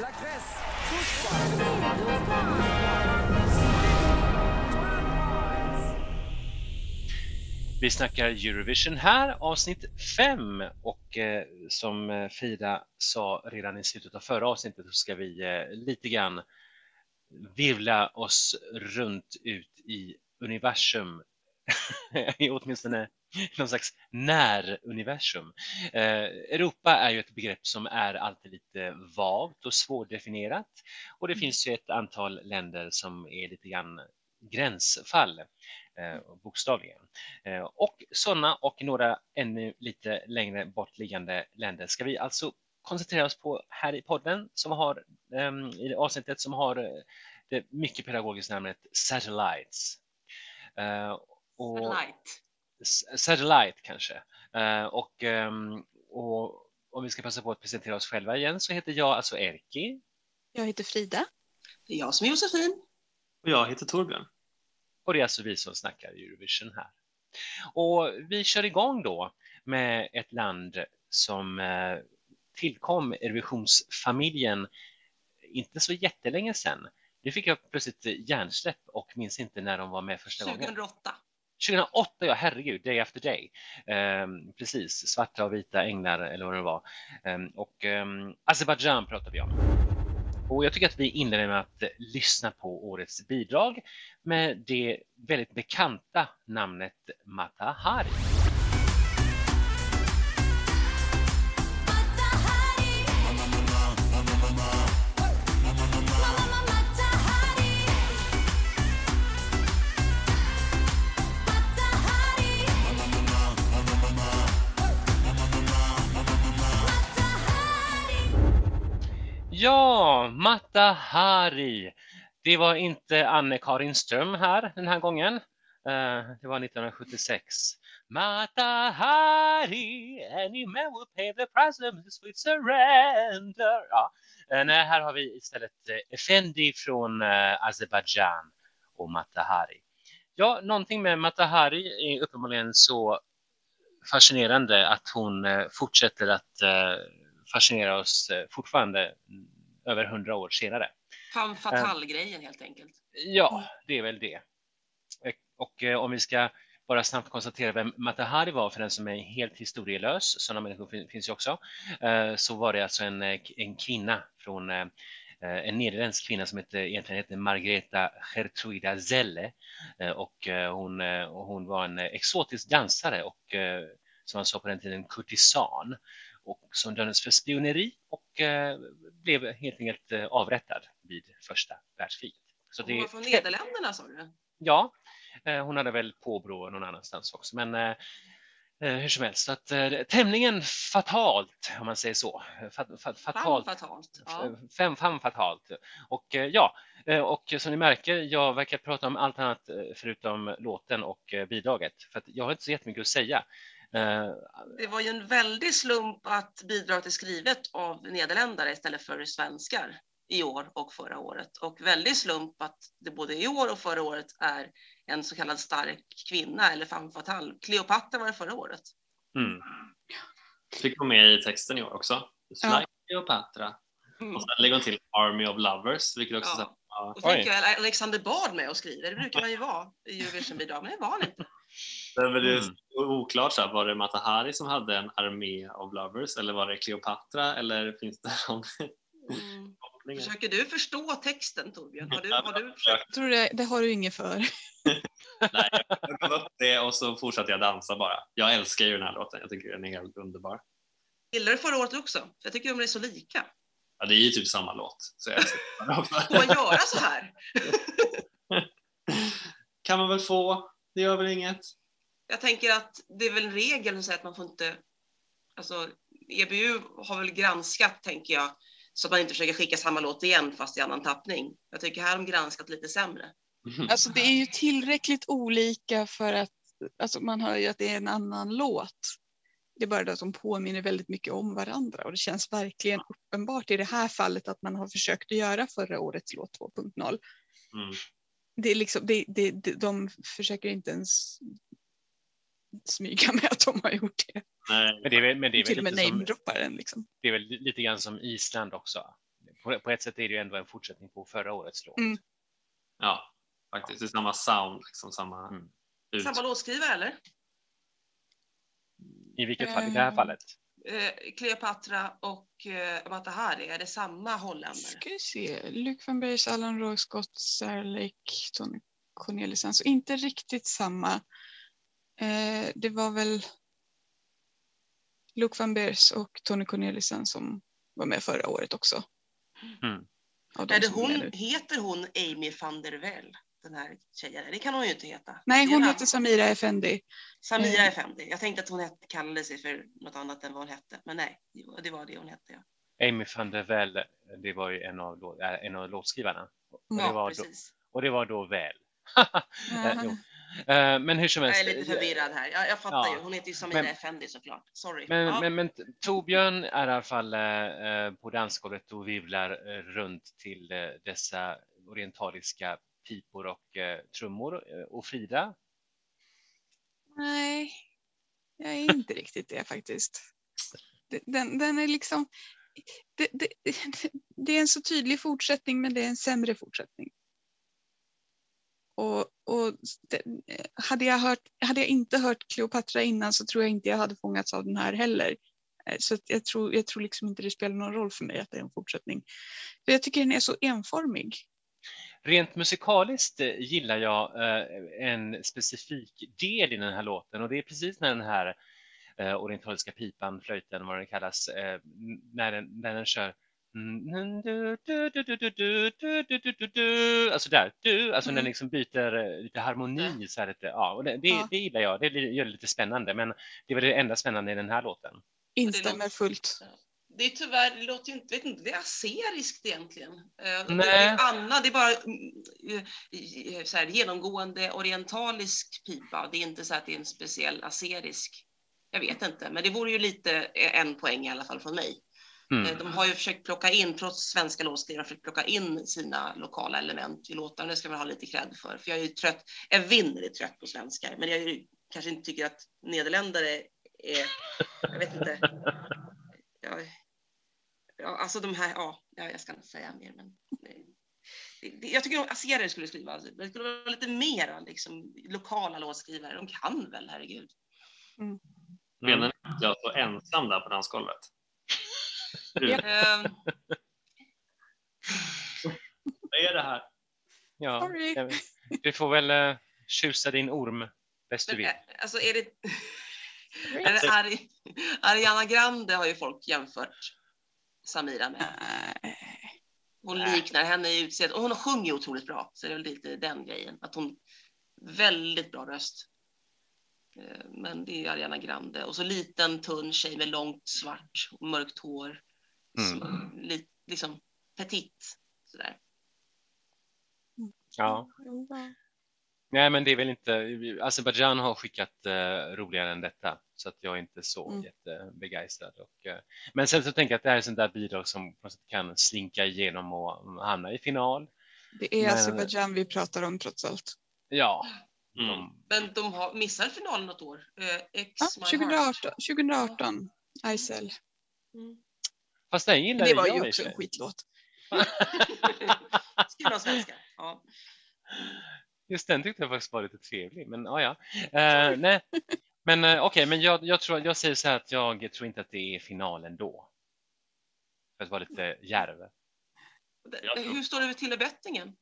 La Grèce. Vi snackar Eurovision här, avsnitt 5 och eh, som eh, Frida sa redan i slutet av förra avsnittet så ska vi eh, lite grann virvla oss runt ut i universum, i åtminstone någon slags näruniversum. Eh, Europa är ju ett begrepp som är alltid lite vagt och svårdefinierat och det finns ju ett antal länder som är lite grann gränsfall eh, bokstavligen. Eh, och sådana och några ännu lite längre bortliggande länder ska vi alltså koncentrera oss på här i podden som har ehm, i det avsnittet som har eh, det mycket pedagogiska namnet Satellites. Eh, och, Light. Satellite kanske. Eh, och, ehm, och om vi ska passa på att presentera oss själva igen så heter jag alltså Erki. Jag heter Frida. Det är jag som är Josefin. Och jag heter Torbjörn. Och det är alltså vi som snackar Eurovision här. Och vi kör igång då med ett land som eh, tillkom Eurovisionsfamiljen inte så jättelänge sedan. Nu fick jag plötsligt hjärnsläpp och minns inte när de var med första gången. 2008. 2008, ja herregud, Day After Day. Um, precis, svarta och vita änglar eller vad det var. Um, och um, Azerbajdzjan pratar vi om. Och jag tycker att vi inleder med att lyssna på årets bidrag med det väldigt bekanta namnet Mata Hari. Mata Hari. Det var inte Anne-Karin Ström här den här gången. Eh, det var 1976. Mata Hari, any man will pay the price of surrender. Ja. Eh, nej, här har vi istället eh, Effendi från Azerbajdzjan och Mata Hari. Ja, någonting med Mata Hari är uppenbarligen så fascinerande att hon fortsätter att fascinera oss fortfarande över hundra år senare. Femme fatale-grejen helt enkelt. Ja, det är väl det. Eh, Och eh, om vi ska bara snabbt konstatera vem Matahari var för den som är helt historielös, sådana människor fin- finns ju också, eh, så var det alltså en, eh, en kvinna från eh, eh, en nederländsk kvinna som heter, egentligen heter Margareta Gertruida Zelle Eh, och eh, hon, eh, och hon var en eh, exotisk dansare och eh, som man sa på den tiden kurtisan och som dömdes för spioneri och eh, blev helt enkelt eh, avrättad vid första världskriget. Så Hon var från Nederländerna sa du? Ja, eh, hon hade väl påbrå någon annanstans också, men eh, eh, hur som helst, så att, eh, tämligen fatalt om man säger så. Fat, fat, fatalt. fatalt. Ja. Fem, fem fatalt. Och ja, och som ni märker, jag verkar prata om allt annat förutom låten och bidraget, för jag har inte så jättemycket att säga. Eh, Det var ju en väldig slump att bidraget är skrivet av nederländare istället för svenskar i år och förra året. Och väldigt slump att det både i år och förra året är en så kallad stark kvinna eller femme fatale. Cleopatra var det förra året. Mm. Fick vara med i texten i år också. Just Ja. like Cleopatra. Mm. Och sen lägger hon till Army of Lovers, vilket också Ja. så, ja, Och fick Oj. Alexander Bard med och skriver. Det brukar man ju vara i Eurovision-bidrag, men det var han inte. Det är väl Mm. oklart, så här, var det Mata Hari som hade en armé of lovers eller var det Cleopatra eller finns det någon Mm. Försöker du förstå texten Torbjörn? Har du, har du försökt? Jag tror det, det har du inget för. Nej, jag gav upp det och så fortsatte jag dansa bara. Jag älskar ju den här låten, jag tycker den är helt underbar. Gillar du förra året också? För jag tycker de är så lika. Ja, det är ju typ samma låt. Så jag. Får man göra så här? kan man väl få, det gör väl inget. Jag tänker att det är väl en regel som säger att man får inte... Alltså, EBU har väl granskat, tänker jag, så att man inte försöker skicka samma låt igen fast i annan tappning. Jag tycker här har de granskat lite sämre. Alltså det är ju tillräckligt olika för att alltså man hör ju att det är en annan låt. Det är bara det att de påminner väldigt mycket om varandra och det känns verkligen uppenbart i det här fallet att man har försökt att göra förra årets låt 2.0. Mm. Det är liksom, det, det, det, de försöker inte ens smyga med att de har gjort det. Nej, Men det är väl, men det är Till och med namedroppar den liksom. det är väl lite grann som Island också på, på ett sätt är det ju ändå en fortsättning på förra årets låt. Mm. Ja, faktiskt. Det är samma sound, liksom samma Mm. ut. Samma låtskrivare eller? I vilket fall, i det här Eh. fallet. Eh, Cleopatra och eh, Matahari, är det samma holländare? Ska vi se. Luke van Beers, Allan Råscott, Sarah Lake, Tony Corneliusson. Så inte riktigt samma. Eh, det var väl Luke van Beers och Tony Corneliusson som var med förra året också. Mm. Är det hon, heter hon Amy van der Wel? Den här tjejen? Det kan hon ju inte heta. Nej, hon heter. Samira Effendi. Samira eh. Effendi. Jag tänkte att hon hette, kallade sig för något annat än vad hon hette. Men nej, det var det hon hette. Ja, Amy van der Wel, det var ju en av, äh, en av låtskrivarna. Och det, ja var då, precis. och det var då väl. Jaha. Eh. Eh, Men hur som Jag helst. är lite förvirrad här. Jag, jag fattar Ja. ju. Hon heter ju Samira Men- Effendi såklart. Sorry. Men, ja. men, men Torbjörn är i alla fall eh, eh, på dansgolvet och vivlar eh, runt till eh, dessa orientaliska pipor och eh, trummor. Eh, Och Frida, Nej, jag är inte riktigt det faktiskt. Den, den är liksom... Det, det, det är en så tydlig fortsättning men det är en sämre fortsättning. Och, och det, hade, jag hört, hade jag inte hört Cleopatra innan så tror jag inte jag hade fångats av den här heller. Eh, så jag, tror, jag tror liksom inte det spelar någon roll för mig att det är en fortsättning. För jag tycker den är så enformig. rent musikaliskt eh, gillar jag eh, en specifik del i den här låten och det är precis när den här orientaliska pipan, flöjten, vad den kallas, när, den, när den kör Alltså där, du, alltså Mm. den liksom byter eh, lite harmoni så här lite, ja, och det, det, Ja. det gillar jag, det gör det lite spännande, men det väl det enda spännande i den här låten. Instämmer fullt. Det är tyvärr, det låter ju inte, vet inte, det är aseriskt egentligen. Eh, Det Nej. är Anna, det är bara mm, eh, så här, genomgående orientalisk pipa. Det är inte så att det är en speciell aserisk. Jag vet inte, men det vore ju lite en poäng i alla fall från mig. Eh, Mm. De har ju försökt plocka in, trots svenska låtskrivare, försökt plocka in sina lokala element i låtarna. Det ska man ha lite cred för. För jag är ju trött, evinnerligt trött på svenskar, men jag är ju, kanske inte tycker att nederländare är, jag vet inte. Jag, ja, alltså de här, ja, ja, jag ska inte säga mer, men jag tycker att aserier skulle skriva, det skulle vara lite mera liksom, lokala låtskrivare. De kan väl, herregud. Menar Mm. ni att jag står ensam där på dansgolvet? Ja. Eh, Vad är det här? Ja, Sorry. du får väl uh, tjusa din orm bäst du vill. eh, alltså är det... Är det Ari, Ariana Grande har ju folk jämfört Samira med. Nej. Hon liknar henne i utseendet och hon sjunger ju otroligt bra. Så det är väl lite den grejen. Att hon väldigt bra röst. Eh, Men det är Ariana Grande. Och så liten tunn tjej med långt svart och mörkt hår. Mm. Som, li, liksom petit. Sådär. Ja. Nej, men det är väl inte, Azerbajdzjan har skickat eh, roligare än detta, så att jag är inte så Mm. jättebegeistrad. Och, eh, men sen så tänker jag att det här är sånt där bidrag som på något sätt kan slinka igenom och hamna i final. Det är Men- Azerbajdzjan vi pratar om trots allt. Ja, Mm. de, Men de har missat finalen något år. Eh, X Heart. 2018, 2018 Aicel. Mm. Fast den Men gillar det var jag ju också en skitlåt. Skriven av svenskar. Ja. Just den tyckte jag faktiskt var lite trevlig, men ja, ja. Eh, nej. Men eh, okej, men jag, jag, tror, jag säger så här att jag tror inte att det är finalen då. För att vara lite djärv. Jag Hur står det till i bettingen?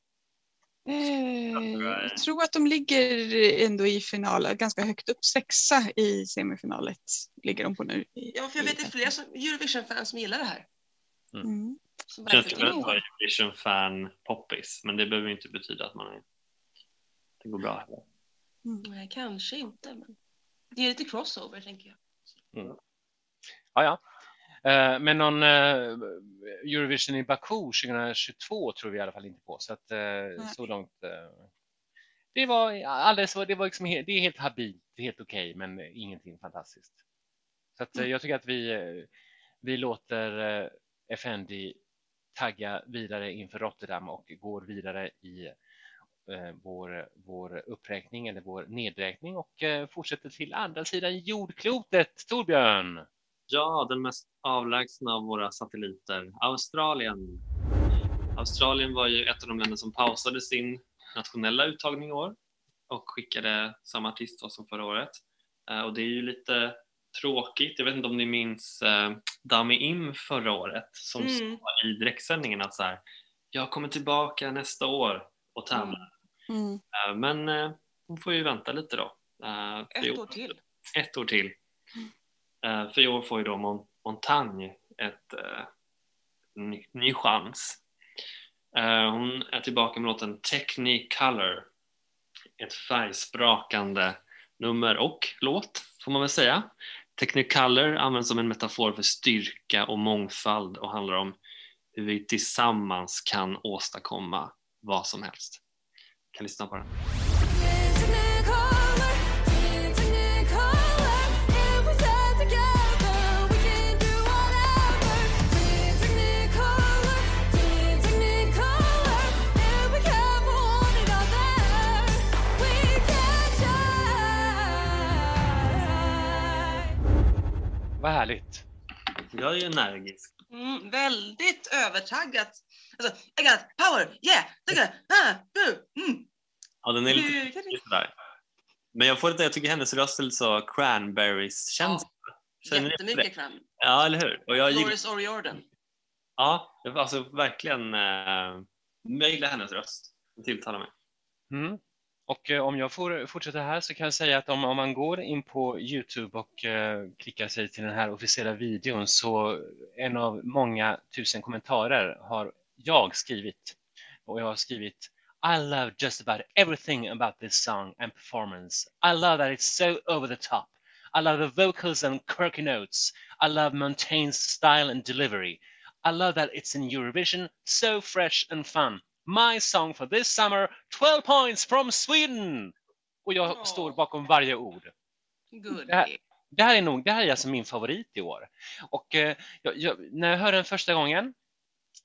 Eh, tror jag jag tror att de ligger ändå i finalen, ganska högt upp. Sexa i semifinalet ligger de på nu. Ja, för jag vet att det är flera som- Eurovision-fans som gillar det här. Mm. Som Känns verkar det att vara om Eurovision-fan poppis, men det behöver inte betyda att man är... Det går bra. det. Nej, kanske inte. Men det är lite crossover, tänker jag. Ja, ja. Eh, Men någon eh, Eurovision i Baku 2022 tror vi i alla fall inte på. Så att eh, så långt. Det var alldeles, det var liksom, det är helt habilt, helt okej, men ingenting fantastiskt. Så att eh, jag tycker att vi, vi låter Effendi tagga vidare inför Rotterdam och går vidare i vår, vår uppräkning eller vår nedräkning och fortsätter till andra sidan jordklotet. Torbjörn! Ja, den mest avlägsna av våra satelliter, Australien. Australien var ju ett av de länder som pausade sin nationella uttagning i år och skickade samma artist som förra året. Eh, och det är ju lite tråkigt. Jag vet inte om ni minns eh, Dami Im förra året som Mm. sa i direktsändningen att så här, jag kommer tillbaka nästa år och tävlar. Mm. Eh, men eh, hon får ju vänta lite då. Eh, Ett år till. ett år till. Eh, för i år får ju då Mont Montagne ett eh, ny, ny chans. Eh, hon är tillbaka med låten Technicolor. Ett färgsprakande nummer och låt får man väl säga. Technicolor används som en metafor för styrka och mångfald och handlar om hur vi tillsammans kan åstadkomma vad som helst. Kan lyssna på den. Vad härligt. Jag är ju energisk. Mm, väldigt övertaggat. Alltså, I got power, yeah, I got, ah, mm. Ja, den är lite lite sådär. Men jag får lite, jag tycker hennes röst är lite så cranberries-känsla. Det? Jättemycket fram. Ja, eller hur? Och jag gillar, Doris O'Riordan. ja, alltså verkligen. Eh, jag gillar hennes röst. Den tilltalar mig. Mm. Och eh, om jag får fortsätta här så kan jag säga att om, om man går in på Youtube och eh, klickar sig till den här officiella videon så en av många tusen kommentarer har jag skrivit. Och jag har skrivit I love just about everything about this song and performance. I love that it's so over the top. I love the vocals and quirky notes. I love Montaigne's style and delivery. I love that it's in Eurovision, so fresh and fun. My song for this summer, 12 points from Sweden! Och jag Åh. står bakom varje ord. Good. Det här- Det här är nog, det här är alltså min favorit i år. Och eh, jag, jag, när jag hör den första gången,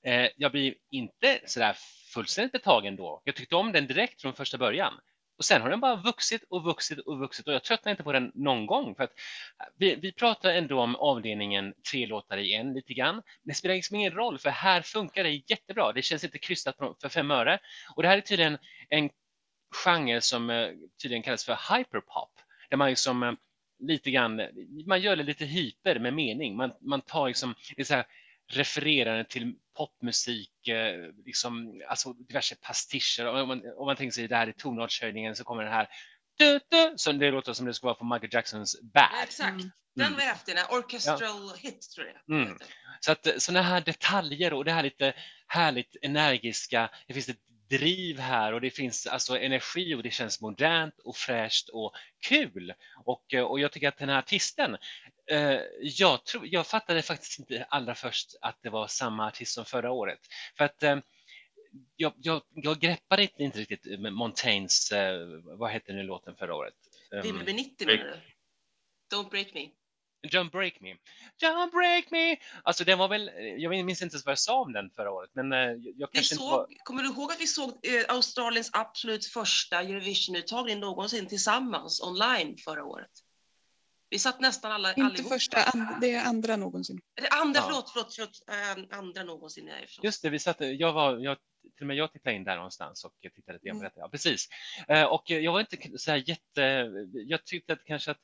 eh, jag blir inte sådär fullständigt betagen då. Jag tyckte om den direkt från första början. Och sen har den bara vuxit och vuxit och vuxit och jag tröttnar inte på den någon gång. För att äh, vi, vi pratar ändå om avdelningen tre låtar i en lite grann. Men det spelar liksom ingen roll för här funkar det jättebra. Det känns inte krystat för fem öre. Och det här är tydligen en genre som äh, tydligen kallas för hyperpop. Där man liksom äh, lite grann, man gör det lite hyper med mening. Man, man tar liksom, det är så här refererande till popmusik, eh, liksom, alltså diverse pastischer. Och Om man, om man tänker sig det här i tonartshöjningen så kommer den här du, du, som det låter som det ska vara från Michael Jacksons Bad. Exakt. Mm. Den Mm. var häftig. den Orchestral hit tror jag. Mm. Så att sådana här detaljer och det här lite härligt energiska, det finns ett driv här och det finns alltså energi och det känns modernt och fräscht och kul. Och, och jag tycker att den här artisten, jag, tror, jag fattade faktiskt inte allra först att det var samma artist som förra året. För att eh, jag, jag, jag greppade inte, inte riktigt med Montaignes, eh, vad hette nu låten förra året? Um, Bibel 90 menar du? Don't break me. Don't break me. Don't break me. Alltså den var väl, jag minns inte ens vad jag sa om den förra året, men eh, jag Vi kanske inte var... såg, kommer du ihåg att vi såg eh, Australiens absolut första Eurovision-uttagning någonsin tillsammans online förra året? Vi satt nästan alla Inte allihop. första, an, det är andra någonsin. Eller andra, Ja. förlåt, förlåt, förlåt. eh, andra någonsin. Förlåt. Just det, vi satt, jag var, jag, till och med jag tittade in där någonstans och tittade lite grann på Mm. detta. Ja, precis. Eh, Och jag var inte så här jätte, jag tyckte att kanske att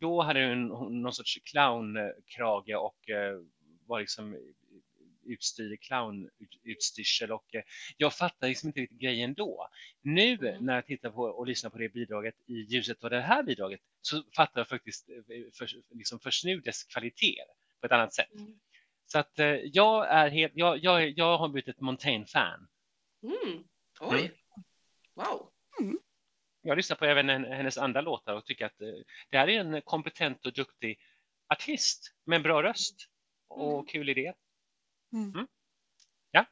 då hade hon hon någon sorts clownkrage och eh, var liksom utstyr clownutstyrsel och eh, jag fattar liksom inte riktigt grejen då. Nu Mm. när jag tittar på och lyssnar på det bidraget i ljuset av det här bidraget så fattar jag faktiskt eh, för, liksom först nu dess kvaliteter på ett annat sätt. Mm. Så att eh, jag är helt, jag, jag, jag har blivit ett Montaigne-fan. Mm. Oj. Mm. Wow. Jag lyssnar på även en- hennes andra låtar och tycker att eh, det här är en kompetent och duktig artist med en bra röst och Mm. kul idé. Ja.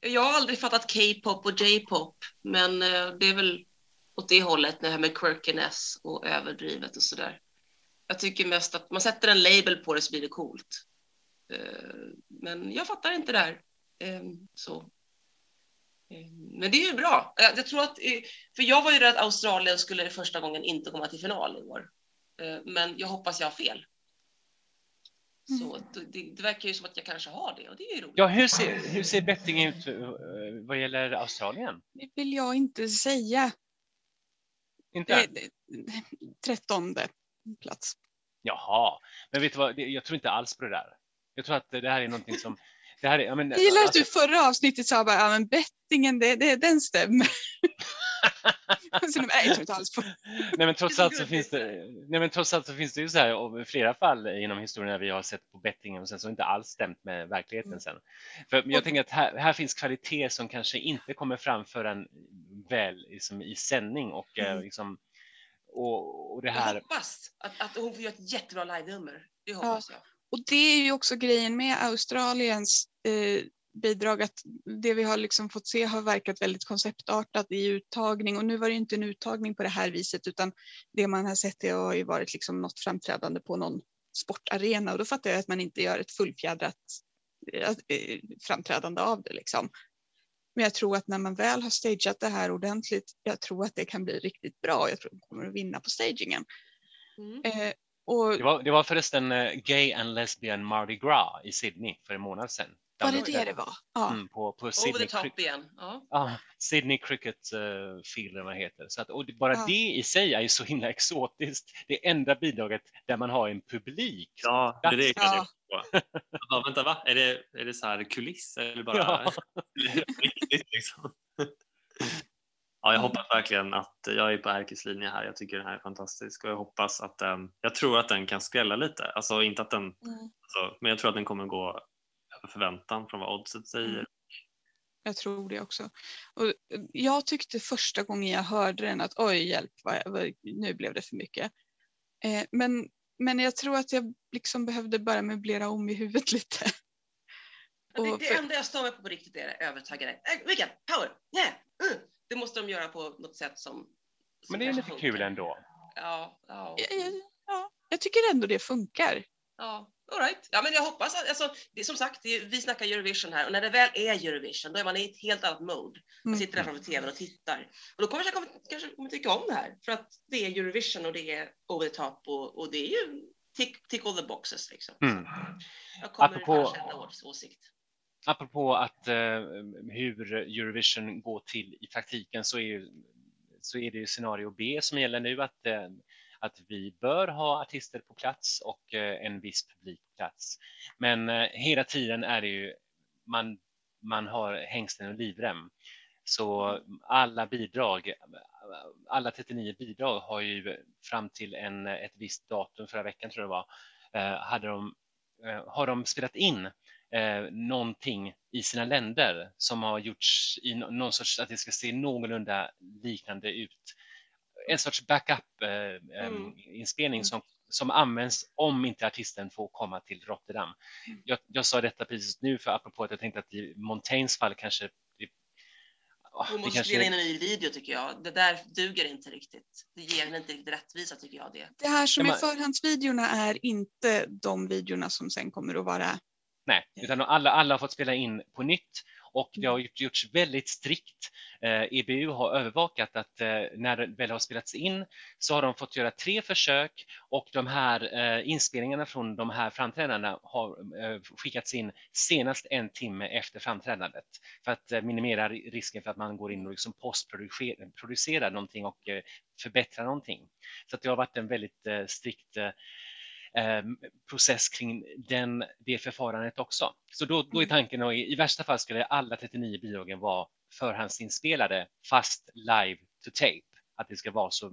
Jag har aldrig fattat K-pop och J-pop, men eh, det är väl åt det hållet, det här med quirkiness och överdrivet och sådär. Jag tycker mest att man sätter en label på det så blir det coolt. Eh, Men jag fattar inte det här. Eh, Så. Eh, Men det är ju bra. Eh, Jag tror att, för jag var ju rädd att Australien skulle första gången inte komma till final i år. Men jag hoppas jag har fel. Så det, det verkar ju som att jag kanske har det och det är ju roligt. Ja, hur ser, hur ser bettingen ut eh, vad gäller Australien? Det vill jag inte säga. Inte? Det, det, trettonde plats. Jaha, men vet du vad, jag tror inte alls på det där. Jag tror att det här är någonting som... Det här är, ja, men, Jag gillar att alltså- du förra avsnittet sa bara, ja men bettingen, det, det, den stämmer. så, jag tror inte alls på. Nej men trots är allt så finns det, nej men trots allt så finns det ju så här flera fall inom historien där vi har sett på bettingen och sen så inte alls stämt med verkligheten Mm. sen. För jag Och- tänker att här, här finns kvalitet som kanske inte kommer fram förrän väl liksom, i sändning och eh, Mm. liksom och, och det Jag här. hoppas att, att hon får göra ett jättebra live-nummer. Det hoppas jag. Och det är ju också grejen med Australiens eh, bidrag att det vi har liksom fått se har verkat väldigt konceptartat i uttagning och nu var det inte en uttagning på det här viset utan det man har sett det har ju varit liksom något framträdande på någon sportarena och då fattar jag att man inte gör ett fullfjädrat eh, eh, framträdande av det liksom. Men jag tror att när man väl har stageat det här ordentligt, jag tror att det kan bli riktigt bra. Jag tror att de kommer att vinna på stagingen. Mm. Eh, och Det var, det var förresten eh, Gay and Lesbian Mardi Gras i Sydney för en månad sedan. Var det Där- det det var? Ja. Mm, på, på Over Sydney, the Cri- top igen. Ja. Ja, Sydney Cricket uh, Field vad det heter. Så att, och bara Ja. det i sig är ju så himla exotiskt. Det enda bidraget där man har en publik. Ja, det är det jag Ja. på. Vänta, va? Är det, är det så här kuliss eller bara Ja. riktigt liksom? Ja, jag hoppas verkligen att jag är på Erkis linje här. Jag tycker den här är fantastisk och jag hoppas att den, jag tror att den kan skrälla lite. Alltså inte att den, Mm. alltså, men jag tror att den kommer gå över förväntan från vad oddset säger. Mm. Jag tror det också. Och eh, jag tyckte första gången jag hörde den att oj hjälp, vad, vad, nu blev det för mycket. Eh, men, men jag tror att jag liksom behövde bara möblera om i huvudet lite. Det, Och det för- enda jag stör mig på på riktigt är det övertaggade. Äh, Vilken power! Yeah. Mm. Det måste de göra på något sätt som... som Men det är lite kul funkar. ändå. Ja, ja. Ja, ja, ja, jag tycker ändå det funkar. Ja, all right. Ja, men jag hoppas att, alltså, det är som sagt, det vi snackar Eurovision här och när det väl är Eurovision, då är man i ett helt annat mode. Man Mm. sitter där framför tvn och tittar. Och då kommer jag kanske, kanske kommer tycka om det här, för att det är Eurovision och det är over the top och, och det är ju tick, tick all the boxes liksom. Mm. Jag kommer Apropå- ändra års åsikt. Apropå att, eh, hur Eurovision går till i praktiken så är, ju, så är det ju scenario B som gäller nu att, eh, att vi bör ha artister på plats och eh, en viss publik på plats. Men eh, hela tiden är det ju man, man har hängsten och livrem. Så alla bidrag, alla 39 bidrag har ju fram till en, ett visst datum förra veckan tror jag det var, eh, hade de, har de spelat in eh, någonting i sina länder som har gjorts i någon sorts, att det ska se någorlunda liknande ut. En sorts backup-inspelning Mm. som, som används om inte artisten får komma till Rotterdam. Jag, jag sa detta precis nu för apropå att jag tänkte att i Montaignes fall kanske det, ah, Hon måste kanske spela in en ny video tycker jag. Det där duger inte riktigt. Det ger inte riktigt rättvisa tycker jag det. Det här som är förhandsvideorna är inte de videorna som sen kommer att vara Nej, utan alla, alla har fått spela in på nytt och det har gjorts väldigt strikt. Eh, EBU har övervakat att eh, när det väl har spelats in så har de fått göra tre försök och de här eh, inspelningarna från de här framträdandena har skickats in senast en timme efter framträdandet för att minimera risken för att man går in och liksom postproducerar någonting och förbättrar någonting. Så att det har varit en väldigt strikt process kring den, det förfarandet också. Så då, då är Mm. tanken att i, i värsta fall skulle alla 39 bidragen vara förhandsinspelade fast live to tape. Att det ska vara så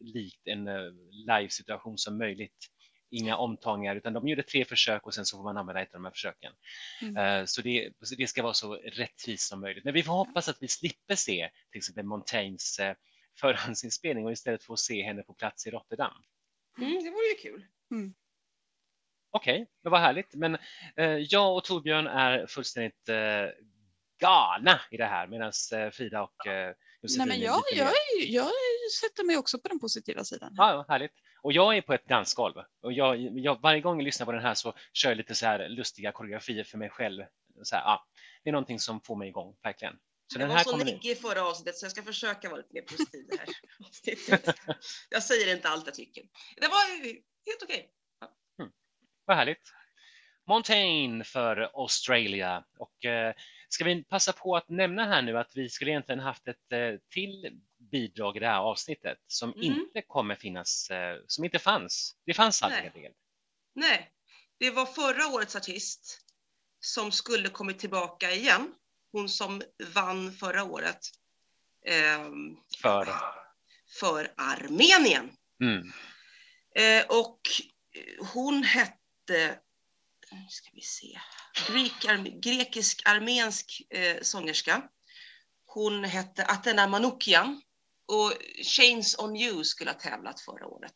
likt en uh, live-situation som möjligt. Inga omtagningar utan de gjorde tre försök och sen så får man använda ett av de här försöken. Mm. Eh, så, det, det ska vara så rättvist som möjligt. Men vi får hoppas att vi slipper se till exempel Montaignes eh, förhandsinspelning och istället får se henne på plats i Rotterdam. Mm, det vore ju kul. Okej, det var härligt. Men eh, jag och Torbjörn är fullständigt eh, galna i det här medan eh, Frida och eh, Josefin Nej, men jag, jag, är- jag sätter mig också på den positiva sidan. Ja, ja, härligt. Och jag är på ett dansgolv och jag, jag, varje gång jag lyssnar på den här så kör jag lite så här lustiga koreografier för mig själv. Så här, ja, det är någonting som får mig igång, verkligen. Så jag den var så neggig i förra avsnittet så jag ska försöka vara lite mer positiv det här avsnittet. Jag säger inte allt jag tycker. Det var helt okej. Vad härligt. Montaigne för Australia. Och eh, ska vi passa på att nämna här nu att vi skulle egentligen haft ett eh, till bidrag i det här avsnittet som Mm. inte kommer finnas, eh, som inte fanns. Det fanns aldrig helt enkelt. Nej, det var förra årets artist som skulle kommit tillbaka igen. Hon som vann förra året ehm, För, för Armenien. mm, Eh, och hon hette, ska vi se, Greek, grekisk-armensk eh, sångerska. Hon hette Athena Manoukian och Chains on You skulle ha tävlat förra året.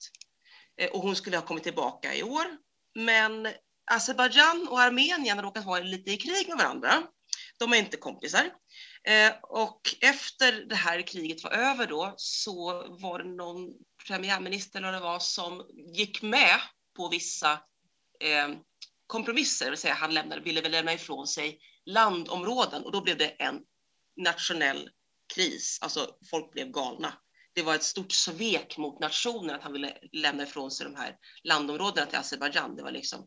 Eh, och hon skulle ha kommit tillbaka i år. Men Azerbajdzjan och Armenien råkar ha lite i krig med varandra. De är inte kompisar. Eh, och efter det här kriget var över då så var det någon premiärminister eller vad det var som gick med på vissa eh, kompromisser, det vill säga han lämnade, ville väl lämna ifrån sig landområden och då blev det en nationell kris, alltså folk blev galna. Det var ett stort svek mot nationen att han ville lämna ifrån sig de här landområdena till Azerbajdzjan. Det var liksom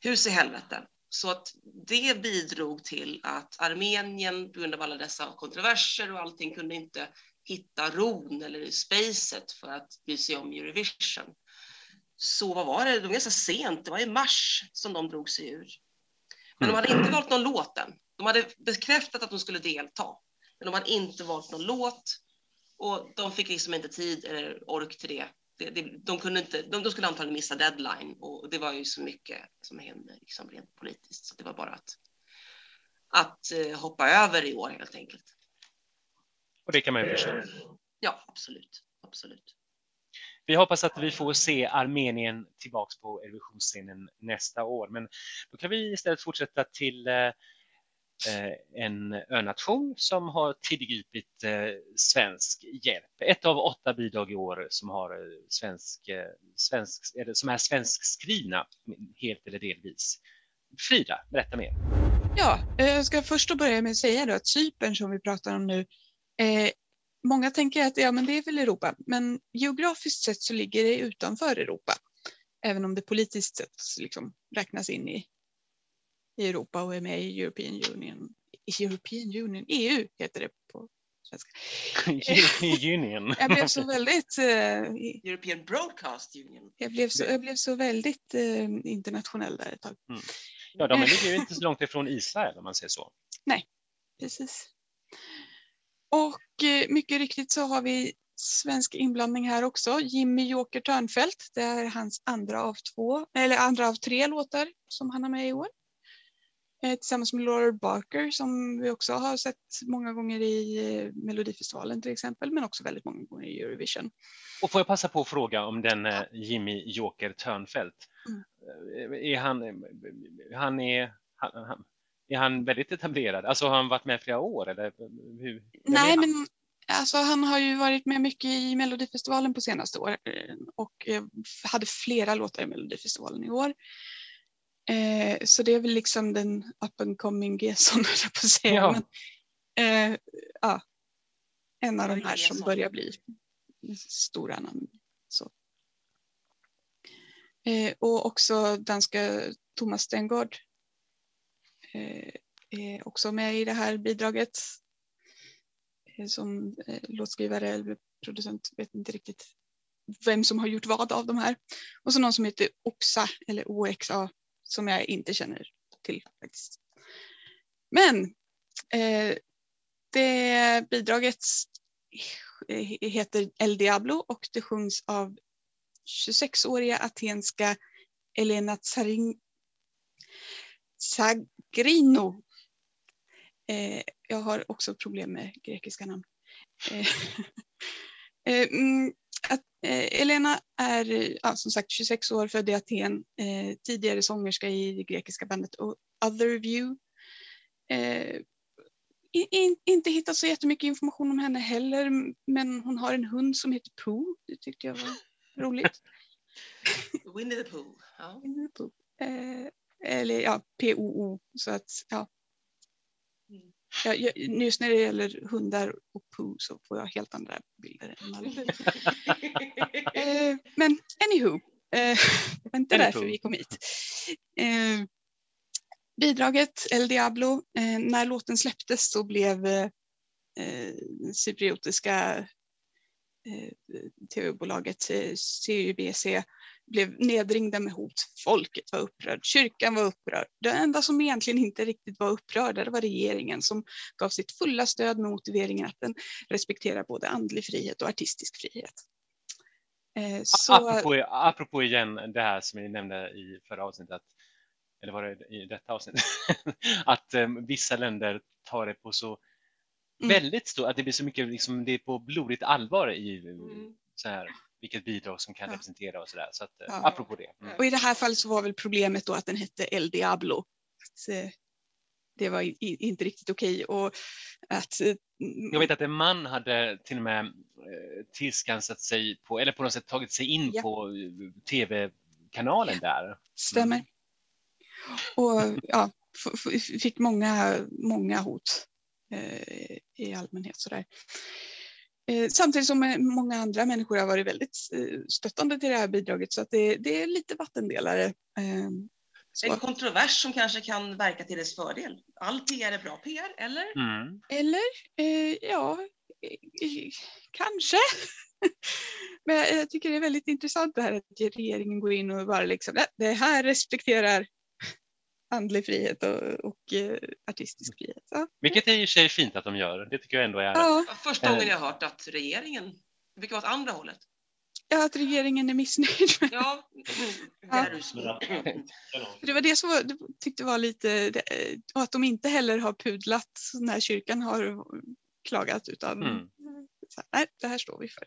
hus i helvete. Så att det bidrog till att Armenien, på grund av alla dessa kontroverser och allting, kunde inte hitta ron eller spacet för att bry sig om Eurovision. Så vad var det? Det var ganska sent, det var i mars som de drog sig ur. Men de hade inte valt någon låt än. De hade bekräftat att de skulle delta, men de hade inte valt någon låt och de fick liksom inte tid eller ork till det. Det, det de, kunde inte, de, de skulle antagligen missa deadline och det var ju så mycket som hände liksom rent politiskt så det var bara att, att eh, hoppa över i år helt enkelt. och det kan man ju förstå. Ja, absolut. absolut. Vi hoppas att vi får se Armenien tillbaks på Eurovisionsscenen nästa år. Men då kan vi istället fortsätta till eh, Eh, en önation som har tillgripit eh, svensk hjälp. Ett av åtta bidrag i år som, har eh, svensk, svensk, eller som är svenskskrivna helt eller delvis. Frida, berätta mer. Ja, jag ska först och börja med att säga då att Cypern som vi pratar om nu, eh, många tänker att ja, men det är väl Europa, men geografiskt sett så ligger det utanför Europa, även om det politiskt sett liksom räknas in i, i Europa och är med i European Union. European Union, EU heter det på svenska. Union. Jag blev så väldigt, eh, European Broadcast Union. jag blev så, jag blev så väldigt eh, internationell där ett tag. Ja, de ligger ju inte så långt ifrån Israel om man säger så. Precis. Och eh, mycket riktigt så har vi svensk inblandning här också. Jimmy Joker Törnfeldt, det är hans andra av två, eller andra av tre låtar som han har med i år. Eh, tillsammans med Laura Barker som vi också har sett många gånger i eh, Melodifestivalen till exempel, men också väldigt många gånger i Eurovision. Och får jag passa på att fråga om den eh, Jimmy Joker Törnfeldt. Mm. Är han, han är, han, han, är han väldigt etablerad? Alltså har han varit med flera år eller hur? Nej, men alltså, han har ju varit med mycket i Melodifestivalen på senaste år eh, och hade flera låtar i Melodifestivalen i år. Eh, så det är väl liksom den up and coming Gesson, höll på att säga. Ja. Men, eh, ja, en av de här som börjar bli stora namn. Så. Eh, och också danska Thomas Stengård eh, är också med i det här bidraget eh, som eh, låtskrivare eller producent, vet inte riktigt vem som har gjort vad av de här. Och så någon som heter Oxa eller OXA som jag inte känner till faktiskt. Men eh, det bidraget heter El Diablo och det sjungs av 26-åriga atenska Elena Tsaring... Zagrino. Eh, jag har också problem med grekiska namn. Eh, eh, mm, att, eh, Elena är ja, som sagt 26 år, född i Aten, eh, tidigare sångerska i det grekiska bandet O- Otherview. Eh, in, inte hittat så jättemycket information om henne heller, men hon har en hund som heter Pooh. Det tyckte jag var roligt. Winnie the Pooh. Ja. Winnie the Pooh. Eh, eller ja, P-O-O. Så att, ja. Mm. Ja, jag, just när det gäller hundar och Pooh så får jag helt andra bilder än Malou. eh, men anywho, eh, det var inte Anywho. därför vi kom hit. Eh, bidraget El Diablo, eh, när låten släpptes så blev eh, eh, cypriotiska eh, tv-bolaget eh, CUBC blev nedringda med hot. Folket var upprörd, kyrkan var upprörd. Det enda som egentligen inte riktigt var upprörda det var regeringen som gav sitt fulla stöd med motiveringen att den respekterar både andlig frihet och artistisk frihet. Eh, Så, Apropå, apropå igen det här som vi nämnde i förra avsnittet, eller var det i detta avsnitt, att eh, vissa länder tar det på så Mm. väldigt stort, att det blir så mycket, liksom, det är på blodigt allvar i Mm. så här, vilket bidrag som kan Ja. representera och sådär. Så att, eh, Ja. apropå det. Mm. och i det här fallet så var väl problemet då att den hette El Diablo. Att, eh, det var inte riktigt okej och att eh, Jag vet att en man hade till och med eh, tillskansat sig på, eller på något sätt tagit sig in Ja. på eh, tv-kanalen där. Stämmer. Och ja, fick många, många hot eh, i allmänhet. Sådär. Eh, samtidigt som eh, många andra människor har varit väldigt eh, stöttande till det här bidraget så att det, det är lite vattendelare. Eh, så. En kontrovers som kanske kan verka till dess fördel. All PR är bra PR, eller? Mm. Eller eh, ja, eh, kanske. Men jag, tycker det är väldigt intressant det här att regeringen går in och bara liksom, "Nej, det här respekterar andlig frihet och, och eh, artistisk frihet. Ja. Vilket är i och för sig fint att de gör. Det tycker jag ändå är Ja, Första gången jag har hört att regeringen, det brukar vara åt andra hållet. ja, att regeringen är missnöjd. med- Ja, det är du så. Det var det som det tyckte var lite, eh, och att de inte heller har pudlat när kyrkan har klagat utan Mm. Så här, nej, det här står vi för.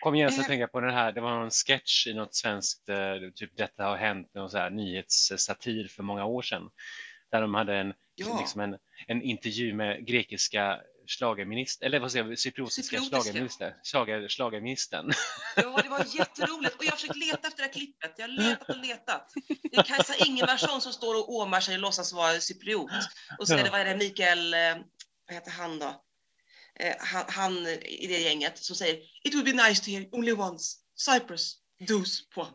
Kom igen så Eh. tänka på den här, det var någon sketch i något svenskt, eh, typ detta har hänt, någon så här nyhetssatir för många år sedan. Där de hade en, Ja. liksom en, en intervju med grekiska schlagerminister, eller vad säger jag, cypriotiska Cypriotiska. schlagerministern. Ja, det var jätteroligt. Och jag har försökt leta efter det här klippet. Jag har letat och letat. Det är Kajsa Ingemarsson som står och åmar sig och låtsas vara cypriot. Och så är det, vad är det, Mikael, eh, vad heter han då? Eh, Han, han i det gänget som säger It would be nice to hear only once. Cyprus, dos på.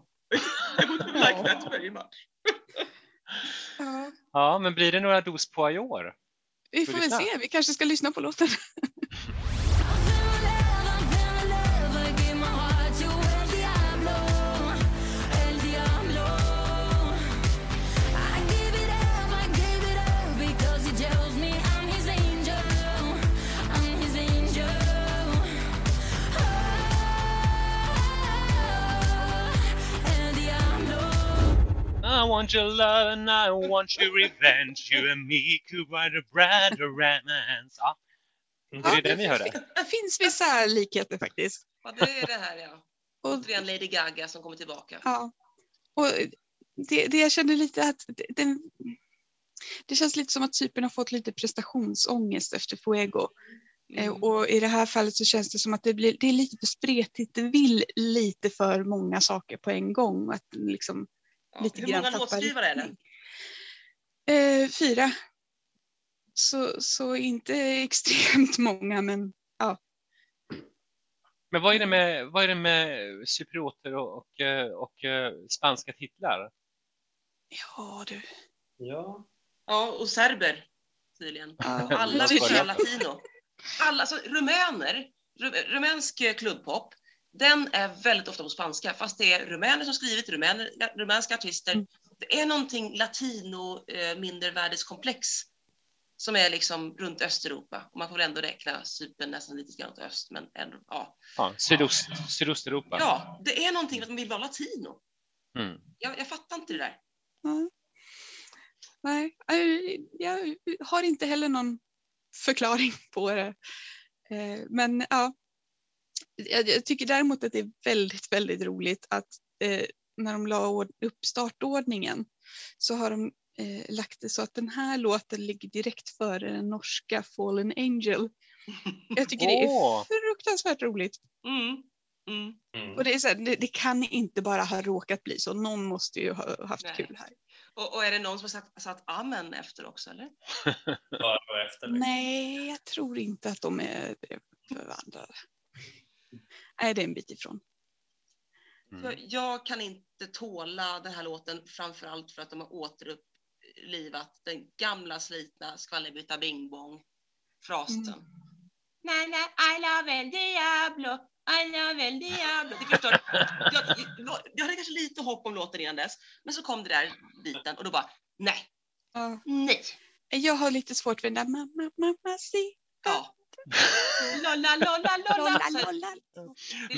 I would like that very much. Ja, Ja, men blir det några dos på i år? vi Får väl se, vi kanske ska lyssna på låten. want your love and I want your revenge You and me could write a brand romance. Ja, Mm. är det ni hörde? Det finns vissa likheter faktiskt. Ja, det är det här ja. Och, Återigen Lady Gaga som kommer tillbaka. ja, och det, det jag kände lite att det- den, det känns lite som att Cypern har fått lite prestationsångest efter Fuego. Eh, Mm. Och i det här fallet så känns det som att det, blir, det är lite för spretigt. Det vill lite för många saker på en gång. Att liksom Ja, lite Hur många låtskrivare är det? Eh, fyra. Så, så inte extremt många, men Men vad är det med, vad är det med cyprioter och, och, eh, och eh, spanska titlar? ja du. Ja. Ja, och serber tydligen. Ja, Alla vill köra latino. Alla, alltså, rumäner, ru- rumänsk klubbpop, den är väldigt ofta på spanska, fast det är rumäner som skrivit, rumäner, rumänska artister. Mm. Det är någonting latino eh, mindervärdeskomplex som är liksom runt Östeuropa. Och man får väl ändå räkna Cypern nästan lite grann till öst, men ändå, ja. Ja, sydost, Sydosteuropa. Ja, det är någonting att man vill vara latino. Mm. Jag, jag fattar inte det där. Ja. Nej, jag har inte heller någon förklaring på det. Eh, Men ja, jag jag tycker däremot att det är väldigt, väldigt roligt att eh, när de la upp startordningen så har de eh, lagt det så att den här låten ligger direkt före den norska Fallen Angel. Jag tycker det är fruktansvärt roligt. Mm. Mm. Mm. Och det, är så här, det, det kan inte bara ha råkat bli så. Någon måste ju ha haft Nej. kul här. Och, och är det någon som har satt, satt amen efter också, eller? Efter. liksom. Nej, jag tror inte att de är förvandrade. Nej, det är en bit ifrån. Mm. Jag kan inte tåla den här låten, framförallt för att de har återupp, återupplivat den gamla slitna skvallerbytta bing bong frasen. Mm. Nej, nej, I love El Diablo, I love El Diablo. Det förstår, jag, jag, jag hade kanske lite hopp om låten innan dess, men så kom det där biten och då bara, nej, Ja. nej. Jag har lite svårt för den där mamma, mamma, si. Ja. Lolla, lolla, lolla. Lolla, Så- lolla.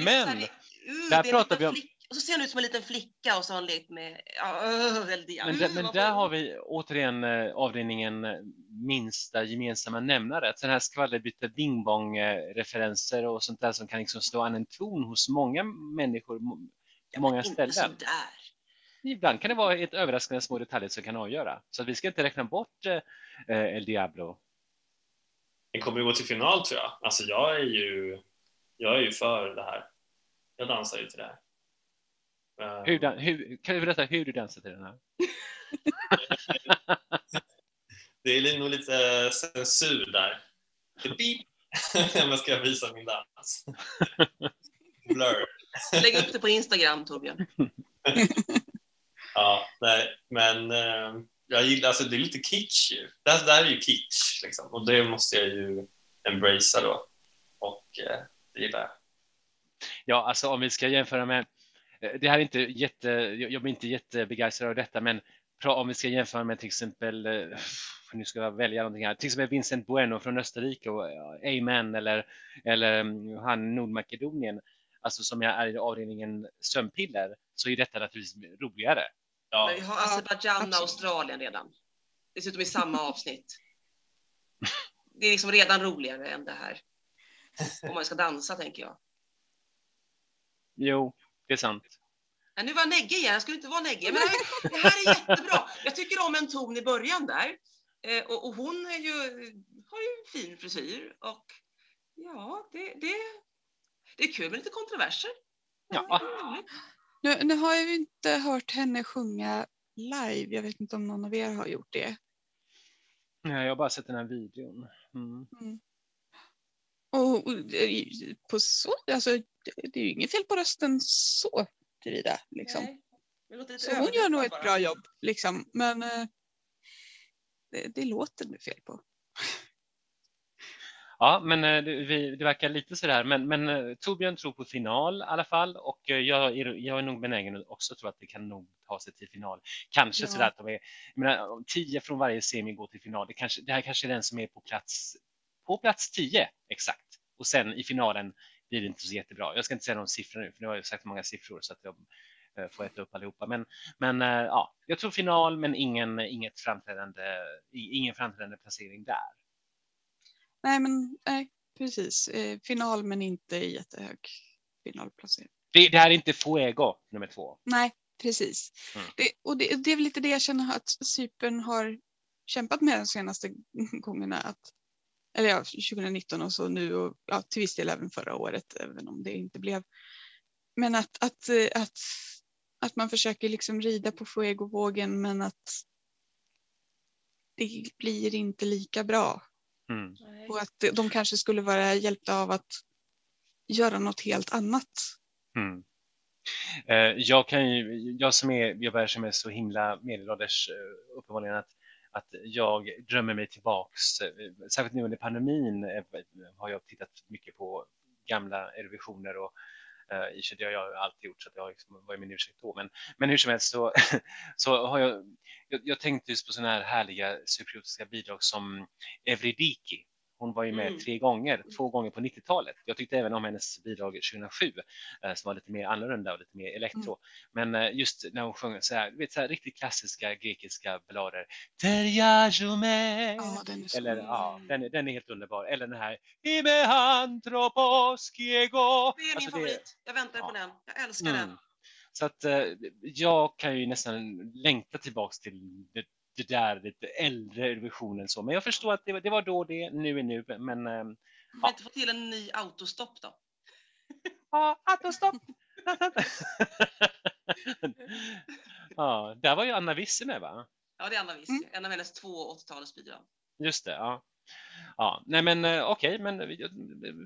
Men, här, uh, där pratar vi om- Och så ser hon ut som en liten flicka och så har hon lekt med, uh, Diablo. Men, där, Uh, men där har vi återigen eh, avdelningen eh, minsta gemensamma nämnare. Sådana här skvallerbytta bingbong-referenser och sånt där som kan liksom slå an en ton hos många människor på Ja, många ställen. sådär. Ibland kan det vara ett överraskande små detaljer som kan avgöra. Så att vi ska inte räkna bort eh, El Diablo. Den kommer ju gå till final tror jag. Alltså jag är ju, jag är ju för det här. Jag dansar ju till det här. Eh, Hur, dan- hur, kan du berätta hur du dansar till den här? Det är nog lite censur där. Beep. Men ska jag visa min dans? Blur. Lägg upp det på Instagram Torbjörn. Ja, nej, men eh, jag gillar, alltså det är lite kitsch ju. Det här, det här är ju kitsch liksom och det måste jag ju embracea då. Och eh, det gillar jag. Ja, alltså om vi ska jämföra med, eh, det här är inte jätte, jag blir inte jättebegeistrad av detta, men om vi ska jämföra med till exempel, eh, nu ska jag välja någonting här, till exempel Vincent Bueno från Österrike och eh, Amen eller, eller mm, han Nordmakedonien, alltså som jag är i avdelningen sömnpiller, så är detta naturligtvis roligare. Ja, Men vi har Azerbajdzjan och. Australien redan. Dessutom i samma avsnitt. Det är liksom redan roligare än det här. Om man ska dansa tänker jag. Jo, det är sant. Ja, nu var jag neggig igen, jag skulle inte vara neggig. Men det här, det här är jättebra. Jag tycker om en ton i början där. Eh, och, och hon är ju, har ju en fin frisyr. Och ja, det, det, det är kul med lite kontroverser. Ja. Nu, nu har jag ju inte hört henne sjunga live. Jag vet inte om någon av er har gjort det. Nej, Jag har bara sett den här videon. Mm. Och, och på så, alltså, det, är ju inget fel på rösten så tillvida. Liksom. Nej, Så hon gör nog ett bra jobb. Liksom. Men eh, det, det låter det fel på. Ja, men eh, det, det verkar lite sådär. Men, men eh, Torbjörn tror på final i alla fall och eh, jag är, jag är nog benägen att också tro att det kan nog ta sig till final. Kanske Ja. sådär att de är, jag menar, tio från varje semi går till final. Det, kanske, det här kanske är den som är på plats, på plats tio exakt. Och sen i finalen blir det inte så jättebra. Jag ska inte säga någon siffra nu, för nu har jag sagt många siffror så att jag får äta upp allihopa. Men, men ja, jag tror final, men ingen, inget framträdande, ingen framträdande placering där. Nej, men nej, precis. Eh, final men inte jättehög finalplacering. Det, det här är inte Fuego nummer två. Nej, precis. Mm. Det, och det, det är väl lite det jag känner att Cypern har kämpat med de senaste gångerna. Att, eller ja, 2019 och så nu och ja, till viss del även förra året, även om det inte blev. Men att, att, eh, att, att man försöker liksom rida på Fuego-vågen men att det blir inte lika bra. Mm. Och att de kanske skulle vara hjälpta av att göra något helt annat. Mm. Eh, Jag, kan ju, jag som är, jag börjar som är så himla medelålders eh, uppenbarligen att, att jag drömmer mig tillbaks, eh, särskilt nu under pandemin har jag tittat mycket på gamla Eurovisioner och Eh, i och det har jag alltid gjort så att jag har liksom, vad är min ursäkt då? Men, men hur som helst så, så har jag, jag, jag tänkt just på sådana här härliga cypriotiska bidrag som Evridiki. Hon var ju med Mm. tre gånger, två gånger på 90-talet. Jag tyckte även om hennes bidrag 2007 eh, som var lite mer annorlunda och lite mer elektro. Men eh, just när hon sjöng så här, du vet, så här riktigt klassiska grekiska ballader. Teriajume. Ja, den är så Eller ja, Mm. den, den är helt underbar. Eller den här Ime antropos kiego. Det är min Alltså, favorit. Jag väntar på ja. den. Jag älskar Mm. den. Så att eh, jag kan ju nästan längta tillbaks till det, det där lite äldre versionen så. Men jag förstår att det, var- det var då det, nu är nu. Men eh, Har Ja. inte fått till en ny autostopp då? ja, autostopp. ja, där var ju Anna Wisse med va? Ja, det är Anna Wiss. Mm. En av hennes två 80-talsbidrag. Just det, ja. Ja, nej men okej, okej, men vi,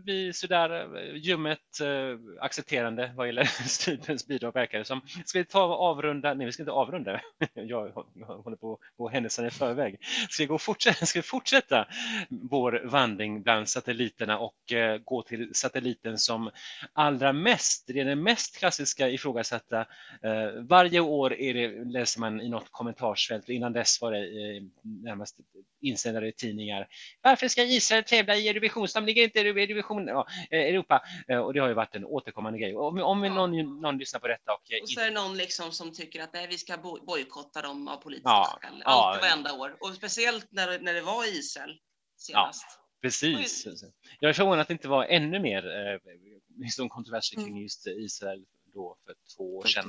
vi sådär ljummet eh, äh, eh, accepterande vad gäller Stevens bidrag verkar det som. Ska vi ta och avrunda? Nej, vi ska inte avrunda. Jag håller på att gå händelserna i förväg. Ska vi, gå och fortsätta, ska vi fortsätta vår vandring bland satelliterna och äh, gå till satelliten som allra mest, det är den mest klassiska ifrågasatta. Äh, varje år är det, läser man i något kommentarsfält, innan dess var det närmast insändare i tidningar. Varför ska Israel tävla i Eurovision? De ligger inte i Eurovision, ja, eh, Europa. Eh, och det har ju varit en återkommande grej. Om, om Ja. någon, någon lyssnar på detta och, eh, Och så är det någon liksom som tycker att nej, vi ska bo- bojkotta dem av politiska Ja, skäl. ja. Alltid varenda år. Och speciellt när, när det var i Israel senast. Precis. Jag är förvånad att det inte var ännu mer eh, kontroverser Mm. kring just Israel då för två år sedan.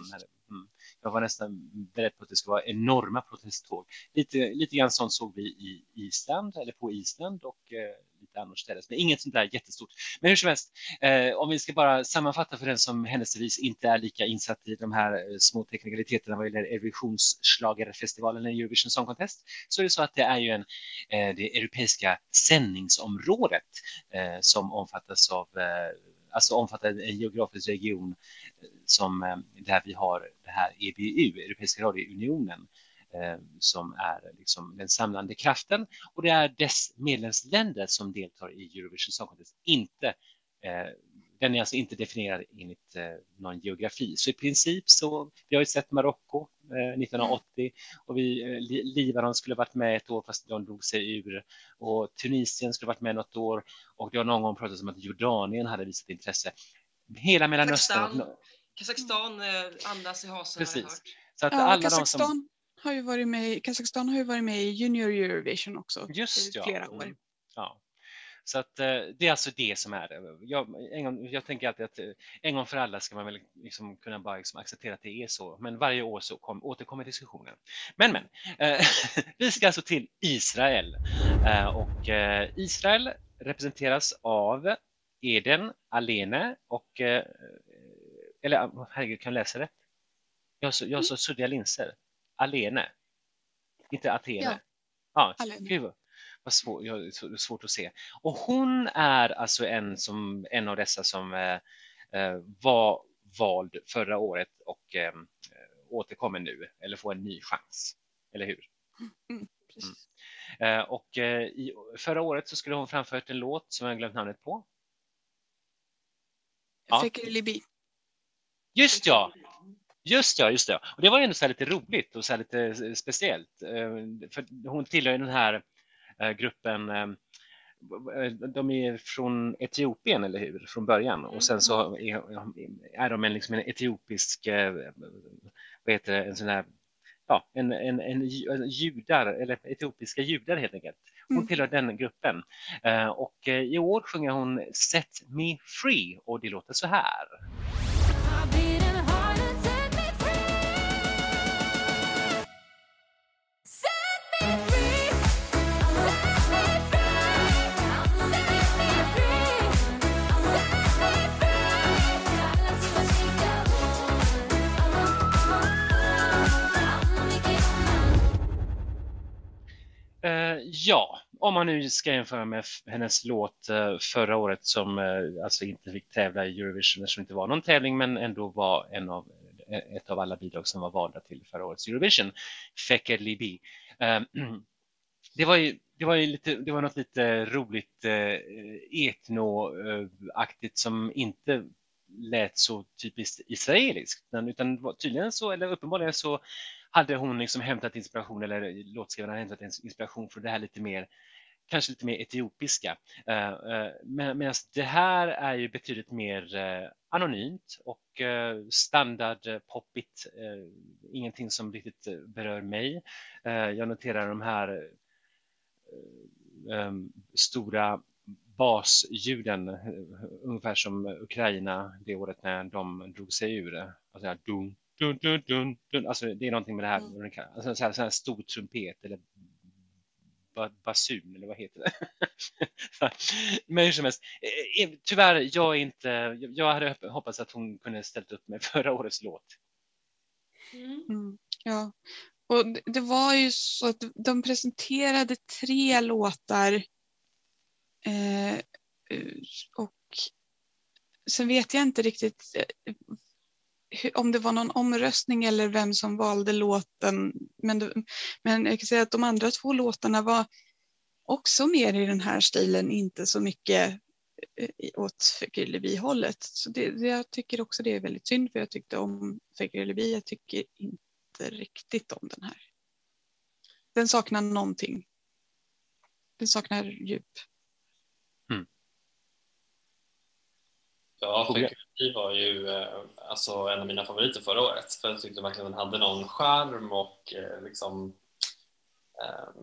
Mm. Jag var nästan beredd på att det skulle vara enorma protesttåg. Lite, lite grann sånt såg vi i Island, eller på Island och eh, lite annorstädes, men inget sånt där jättestort. Men hur som helst, eh, om vi ska bara sammanfatta för den som händelsevis inte är lika insatt i de här eh, små teknikaliteterna vad gäller Eurovisionsschlagerfestivalen eller Eurovision Song Contest, så är det så att det är ju en, eh, det europeiska sändningsområdet eh, som omfattas av eh, alltså omfattar en geografisk region eh, som eh, där vi har det här EBU, Europeiska radiounionen, eh, som är liksom den samlande kraften. Och det är dess medlemsländer som deltar i Eurovision Song Contest, inte den är alltså inte definierad enligt eh, någon geografi. Så i princip så, vi har ju sett Marocko eh, 1980 och vi, eh, Li- Libanon skulle varit med ett år fast de drog sig ur och Tunisien skulle varit med något år och det har någon gång pratats om att Jordanien hade visat intresse. Hela Mellanöstern. Kazakstan. Kazakstan eh, andas i har jag Precis. hört. Så att Ja, alla de som... Kazakstan, har ju varit med, i- Kazakstan har ju varit med i Junior Eurovision också Just i ja. flera år. Mm. Så att eh, det är alltså det som är det. Jag, en gång, jag tänker alltid att eh, en gång för alla ska man väl liksom kunna bara liksom acceptera att det är så. Men varje år så kom, återkommer diskussionen. Men men, eh, vi ska alltså till Israel. Eh, och eh, Israel representeras av Eden Alene och eh, eller herregud, kan jag läsa det? Jag så, jag så suddiga linser. Alene. Inte Atene. Ja. Ja, Alene. gud vad- svår, jag, svårt att se. Och hon är alltså en, som, en av dessa som eh, eh, var vald förra året och eh, återkommer nu, eller får en ny chans. Eller hur? Precis. Eh, och eh, i, förra året så skulle hon framfört en låt som jag glömt namnet på. Ja. Fekir Libi. Just ja! Just ja, just det. Och det var ändå så lite roligt och så lite speciellt. Eh, För hon tillhör ju den här gruppen, eh, de är från Etiopien, eller hur? Från början. Och sen så är, är de en, liksom en etiopisk, eh, vad heter det, en sån här, ja, en, en, en, ju- en judar, eller etiopiska judar helt enkelt. Hon Mm. tillhör den gruppen. Eh, Och eh, i år sjunger hon Set Me Free och det låter så här. Ja, om man nu ska jämföra med hennes låt eh, förra året som eh, alltså inte fick tävla i Eurovision eftersom det inte var någon tävling men ändå var en av, eh, ett av alla bidrag som var valda till förra årets Eurovision, Feker Libi. Det var ju det var ju lite, det var något lite roligt eh, etnoaktigt som inte lät så typiskt israeliskt, utan utan var tydligen så, eller uppenbarligen så hade hon liksom hämtat inspiration, eller låtskrivaren hämtat inspiration från det här lite mer, kanske lite mer etiopiska. Eh, eh, Medan det här är ju betydligt mer eh, anonymt och standard poppigt. Ingenting som riktigt berör mig. Jag noterar de här stora basljuden, ungefär som Ukraina det året när de drog sig ur. Alltså, dunk, dun, dun, dun, dun, alltså det är någonting med det här, Mm. alltså, så här, så här stor trumpet eller ba, basun eller vad heter det? Men hur som helst, eh, eh, tyvärr, jag är inte, jag hade hoppats att hon kunde ställt upp med förra årets låt. Mm. Mm, ja. Och det- var ju så att de presenterade tre låtar och sen vet jag inte riktigt eh, om det var någon omröstning eller vem som valde låten. Men, men jag kan säga att de andra två låtarna var också mer i den här stilen, inte så mycket eh, åt Fakir Levi-hållet. Så det, jag tycker också det är väldigt synd, för jag tyckte om Fakir Levi. Jag tycker inte riktigt om den här. Den saknar någonting. Den saknar djup. Ja, Fekirli var ju eh, alltså en av mina favoriter förra året. För jag tyckte verkligen den hade någon charm och eh, liksom eh,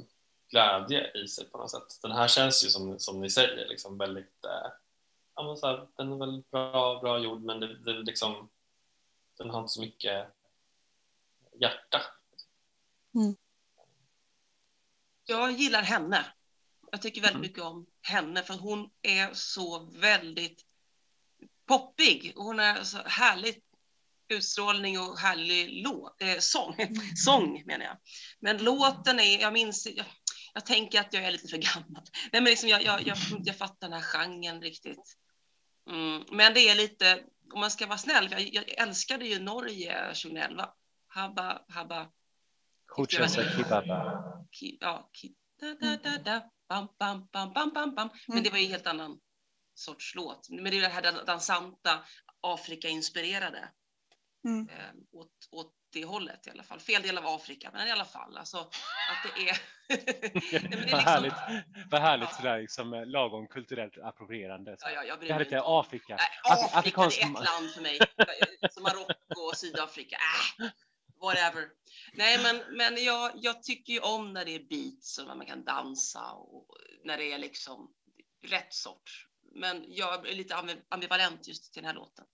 glädje i sig på något sätt. Den här känns ju som, som ni säger liksom väldigt, eh, ja så här, den är väl bra, bra gjord men det, det liksom, den har inte så mycket hjärta. Jag gillar henne. Jag tycker väldigt Mm. mycket om henne för hon är så väldigt poppig. Och Hon har så härlig utstrålning och härlig lå- eh, sång. sång menar jag. Men låten är, jag minns, jag, jag tänker att jag är lite för gammal. Nej, men liksom jag, jag, jag, jag fattar den här genren riktigt. Mm, men det är lite, om man ska vara snäll, jag, jag älskade ju Norge 2011. Habba, habba, Hutchasa Kibaba. ki, ja, ki, da, da, da, da, bam, bam, bam, bam, bam, bam. Men Mm. det var ju en helt annan sorts låt. Men det är det här dan- dansanta, Afrika-inspirerade. Mm. Eh, åt, åt det hållet i alla fall. Fel del av Afrika, men i alla fall. Alltså, att det är... Nej, men det är Vad liksom- härligt, vad härligt Ja. sådär liksom eh, lagom kulturellt approprierande. Så. Ja, ja, jag bryr Det här lite Afrika. Nej, Afri- Afrika, afrikansk- det är ett land för mig. Som Marocko och Sydafrika. Äh, whatever. Nej, men, men jag, jag tycker ju om när det är beats och när man kan dansa och när det är liksom rätt sorts. Men jag är lite ambi- ambivalent just till den här låten.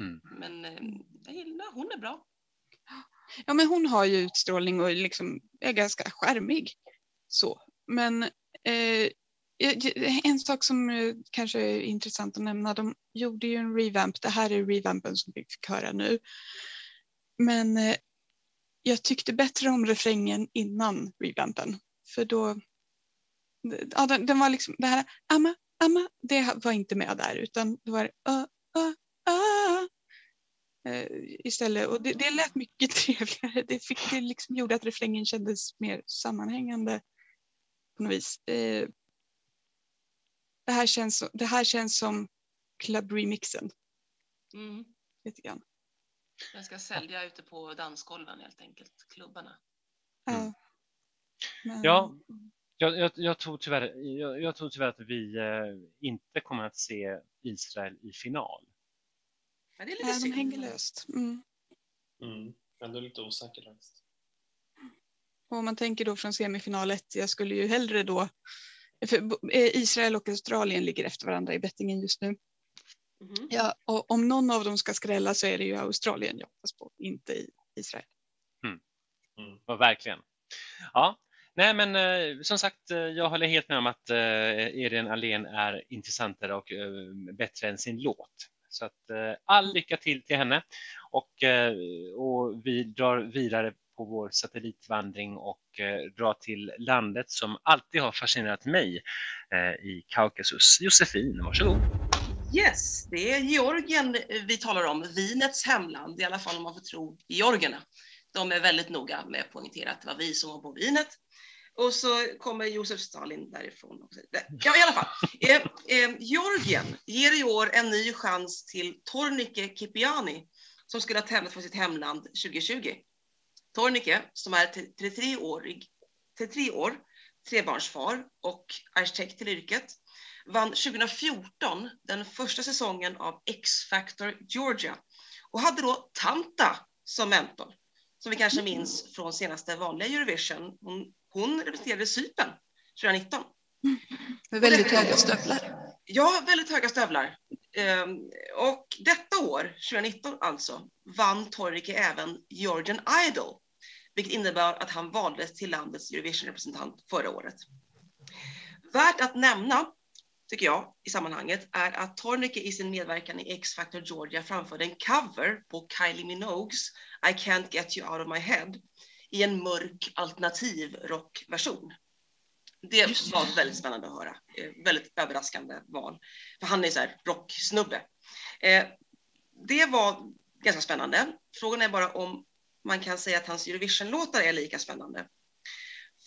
Mm. Men eh, jag gillar, hon är bra. Ja, men hon har ju utstrålning och liksom är ganska charmig. Så. Men eh, en sak som eh, kanske är intressant att nämna, de gjorde ju en revamp. Det här är revampen som vi fick höra nu. Men eh, jag tyckte bättre om refrängen innan revampen. För då, ja, den, den var liksom, det här amma, amma, det var inte med där utan det var uh, uh, uh, istället. Och det, det lät mycket trevligare. Det, fick, det liksom gjorde att refrängen kändes mer sammanhängande på något vis. Eh, det, här känns, det här känns som club-remixen Mm. lite grann. Den ska sälja ute på dansgolven helt enkelt, klubbarna. Mm. Men- Ja. Jag, jag, jag, tror tyvärr, jag, jag tror tyvärr att vi eh, inte kommer att se Israel i final. Men det är lite Ja, de synd. hänger löst. Mm. Mm. Ändå lite osäker faktiskt. Och om man tänker då från semifinal 1, jag skulle ju hellre då för eh, Israel och Australien ligger efter varandra i bettingen just nu. Mhm. Ja, och om någon av dem ska skrälla så är det ju Australien jag hoppas på, inte i Israel. Mm. Ja, verkligen. Ja, nej men eh, som sagt, eh, jag håller helt med om att eh, Irene Allén är intressantare och eh, bättre än sin låt. Så att eh, all lycka till till henne och, eh, och vi drar vidare på vår satellitvandring och eh, drar till landet som alltid har fascinerat mig eh, i Kaukasus. Josefin, varsågod. Yes, det är Georgien eh, vi talar om, vinets hemland, i alla fall om man får tro georgierna. De är väldigt noga med att poängtera att det var vi som var på vinet. Och så kommer Josef Stalin därifrån. också. Ja, i alla fall. Eh, eh, Georgien ger i år en ny chans till Tornike Kipiani som skulle ha tävlat för sitt hemland 2020. Tornike, som är 33-årig, 33 år, trebarnsfar och arkitekt till yrket, vann 2014 den första säsongen av X-Factor Georgia och hade då Tanta som mentor, som vi kanske minns från senaste vanliga Eurovision. Hon, hon representerade Cypern 2019. Med väldigt höga stövlar. Ja, väldigt höga stövlar. Ehm, och detta år, 2019 alltså, vann Torrike även Georgian Idol, vilket innebär att han valdes till landets Eurovision-representant förra året. Värt att nämna, tycker jag, i sammanhanget är att Tornike i sin medverkan i X-Factor Georgia framförde en cover på Kylie Minogues I can't get you out of my head i en mörk alternativ rockversion. Det var väldigt spännande att höra. Eh, väldigt överraskande val. För han är så här rocksnubbe. Eh, det var ganska spännande. Frågan är bara om man kan säga att hans Eurovision-låtar är lika spännande.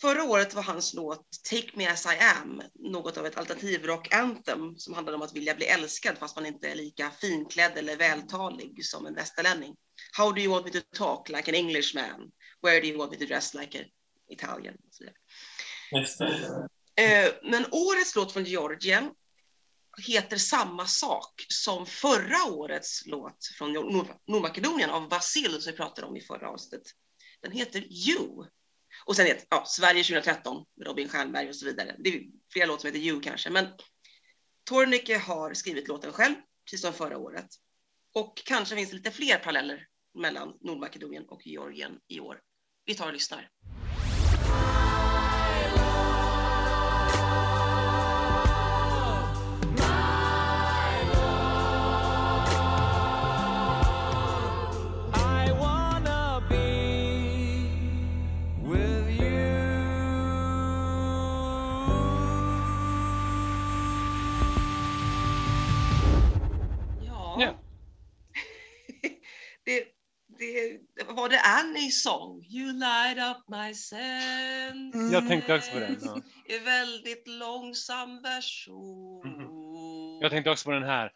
Förra året var hans låt Take Me As I Am något av ett alternativrock-anthem som handlade om att vilja bli älskad fast man inte är lika finklädd eller vältalig som en västerlänning. How do you want me to talk like an Englishman? Where do you want me to dress like an Italian? Och så vidare. Eh, Men årets låt från Georgien heter samma sak som förra årets låt från Nord- Nordmakedonien av Vasil som vi pratade om i förra avsnittet. Den heter You. Och sen heter ja, Sverige 2013 med Robin Stjernberg och så vidare. Det är flera låtar som heter You kanske, men Tornike har skrivit låten själv, precis som förra året. Och kanske finns det lite fler paralleller mellan Nordmakedonien och Georgien i år. Vi tar och lyssnar. Var det Annies sång? You light up my senses. Jag tänkte också på den. Ja. I väldigt långsam version. Mhm. Jag tänkte också på den här.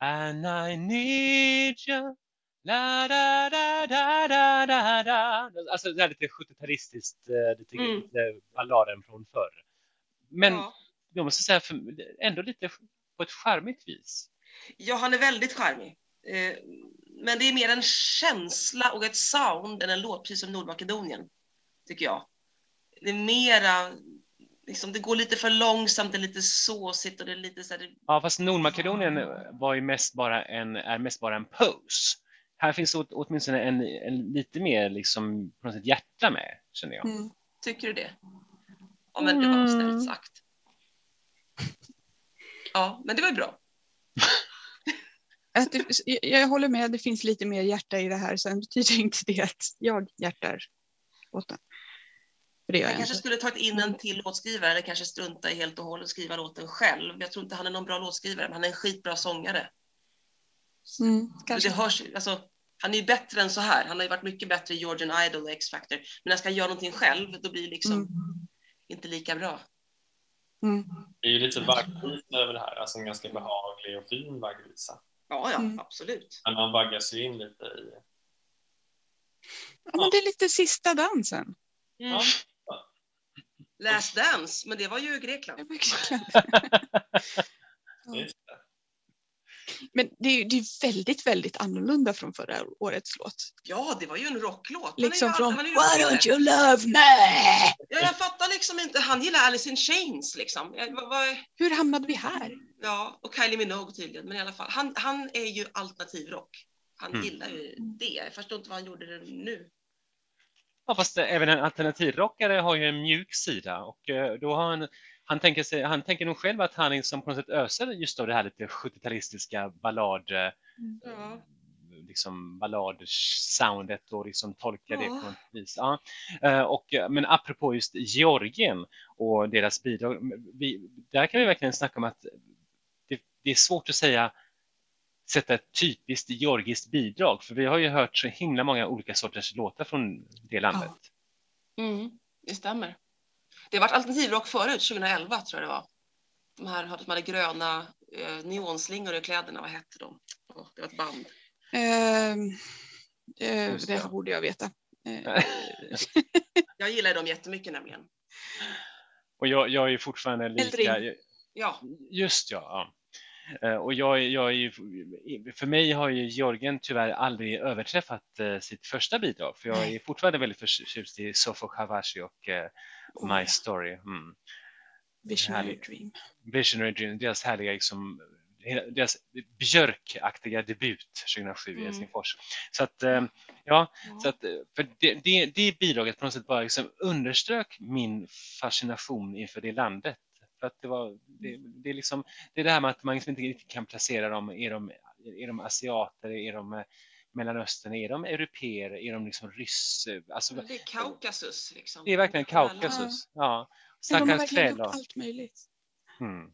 And I need you. La, da, da, da, da, da, da. Alltså det är lite 70-talistiskt, eh, lite, Mm. lite balladen från förr. Men Ja. jag måste säga för, ändå lite på ett charmigt vis. ja, han är väldigt charmig. Eh, Men det är mer en känsla och ett sound än en låt, precis som Nordmakedonien, tycker jag. Det är mera, liksom, det går lite för långsamt, det är lite såsigt och det är lite så här, Ja, fast Nordmakedonien var ju mest bara en, är mest bara en pose. Här finns åt, åtminstone en, en lite mer liksom, på något sätt hjärta med, känner jag. Mm. Tycker du det? Ja, men det var Mm. snällt sagt. Ja, men det var ju bra. Att det, jag, jag håller med, det finns lite mer hjärta i det här. Sen betyder inte det att jag hjärtar låten. För det Jag jag kanske inte. skulle tagit in en till låtskrivare eller kanske strunta i helt och hållet och skriva låten själv. Jag tror inte han är någon bra låtskrivare, men han är en skitbra sångare. Mm, kanske. Det hörs, alltså, han är ju bättre än så här. Han har ju varit mycket bättre i Georgian Idol och X-Factor. Men när han ska göra någonting själv, då blir det liksom Mm. inte lika bra. Mm. Det är ju lite vaggvisa över det här, alltså en ganska behaglig och fin vaggvisa. Ja, ja, Mm. absolut. Men man vaggas ju in lite i... Ja, men det är lite sista dansen. Mm. Last Dance, men det var ju i Grekland. Det är verkligen- Just det. Men det är, det är väldigt, väldigt annorlunda från förra årets låt. Ja, det var ju en rocklåt. Liksom från Why rockare. don't you love me? Ja, jag fattar liksom inte. Han gillar Alice in Chains liksom. Jag, vad, vad, Hur hamnade vi här? ja, och Kylie Minogue tydligen. Men i alla fall, han, han är ju alternativrock. Han Mm. gillar ju det. Jag förstår inte vad han gjorde det nu. Ja, fast även en alternativrockare har ju en mjuk sida och eh, då har han, han tänker, sig, han tänker nog själv att han liksom på något sätt öser just av det här lite 70-talistiska ballad, eh, Ja. liksom ballad-soundet och liksom tolkar det Ja. på något vis. Ja. Eh, Och, eh, men apropå just Georgien och deras bidrag, vi, där kan vi verkligen snacka om att det, det är svårt att säga sätta ett typiskt georgiskt bidrag, för vi har ju hört så himla många olika sorters låtar från det landet. Mm, det stämmer. Det har varit alternativrock förut, 2011 tror jag det var. De här de hade gröna eh, neonslingor i kläderna, vad hette de? Åh, det var ett band. Ehm, eh, Just det här borde jag veta. Eh, Jag gillar dem jättemycket nämligen. Och jag, jag är fortfarande lika... Eldring. Ja, Just ja. ja. Eh, Och jag, jag är ju, för mig har ju Georgien tyvärr aldrig överträffat eh, sitt första bidrag, för jag är fortfarande väldigt förtjust i Sofo Havashi och eh, Oh, My ja. Story. Mm. Visionary härligt. Dream. Visionary Dream, deras härliga liksom, deras björkaktiga debut 2007 i Mm. Helsingfors. Så att, eh, ja, så att, eh, för det, det, det bidraget på något sätt bara liksom underströk min fascination inför det landet. För att det, var, det, det, är liksom, det är det här med att man liksom inte riktigt kan placera dem, är de, är de asiater, är de eh, Mellanöstern, är de europeer, är de liksom ryss? Alltså, det är Kaukasus liksom. det är verkligen Kaukasus. Ja. Ja, de har verkligen gjort allt möjligt. Mm.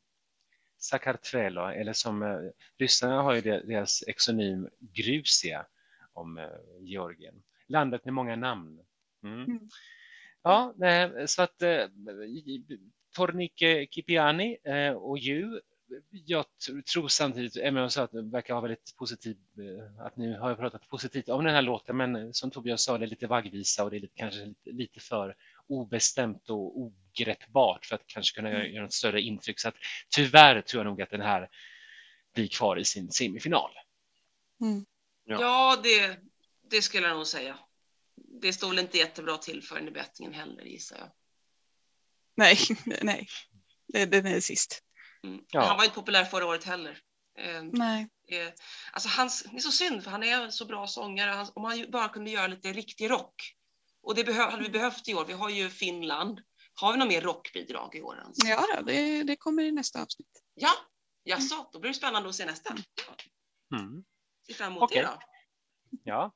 Sakartvelo, eller som eh, ryssarna har ju de- deras exonym Grusia om eh, Georgien. Landet med många namn. Mm. Mm. Ja, så att eh, Tornike Kipiani eh, och ju, jag tror samtidigt, Emma sa att det verkar ha väldigt positiv, eh, att nu har jag pratat positivt om den här låten, men som Tobias sa, det är lite vaggvisa och det är lite, kanske lite, lite för obestämt och ogreppbart för att kanske kunna göra, göra ett större intryck. Så att tyvärr tror jag nog att den här blir kvar i sin semifinal. Mm. Ja. Ja, det, det skulle jag nog säga. Det står väl inte jättebra till för den i bettningen heller gissar jag. Nej, nej. Det- Den är sist. Mm. Ja. Han var inte populär förra året heller. Eh, Nej. eh, alltså hans, det är så synd för han är en så bra sångare. Han, om han bara kunde göra lite riktig rock. Och det behö, hade vi behövt i år. Vi har ju Finland. Har vi något mer rockbidrag i år? Hans? Ja, då, det, det kommer i nästa avsnitt. Ja, jaså, då blir det spännande att se nästa. Mm. Ser fram emot Okej. det då. Ja,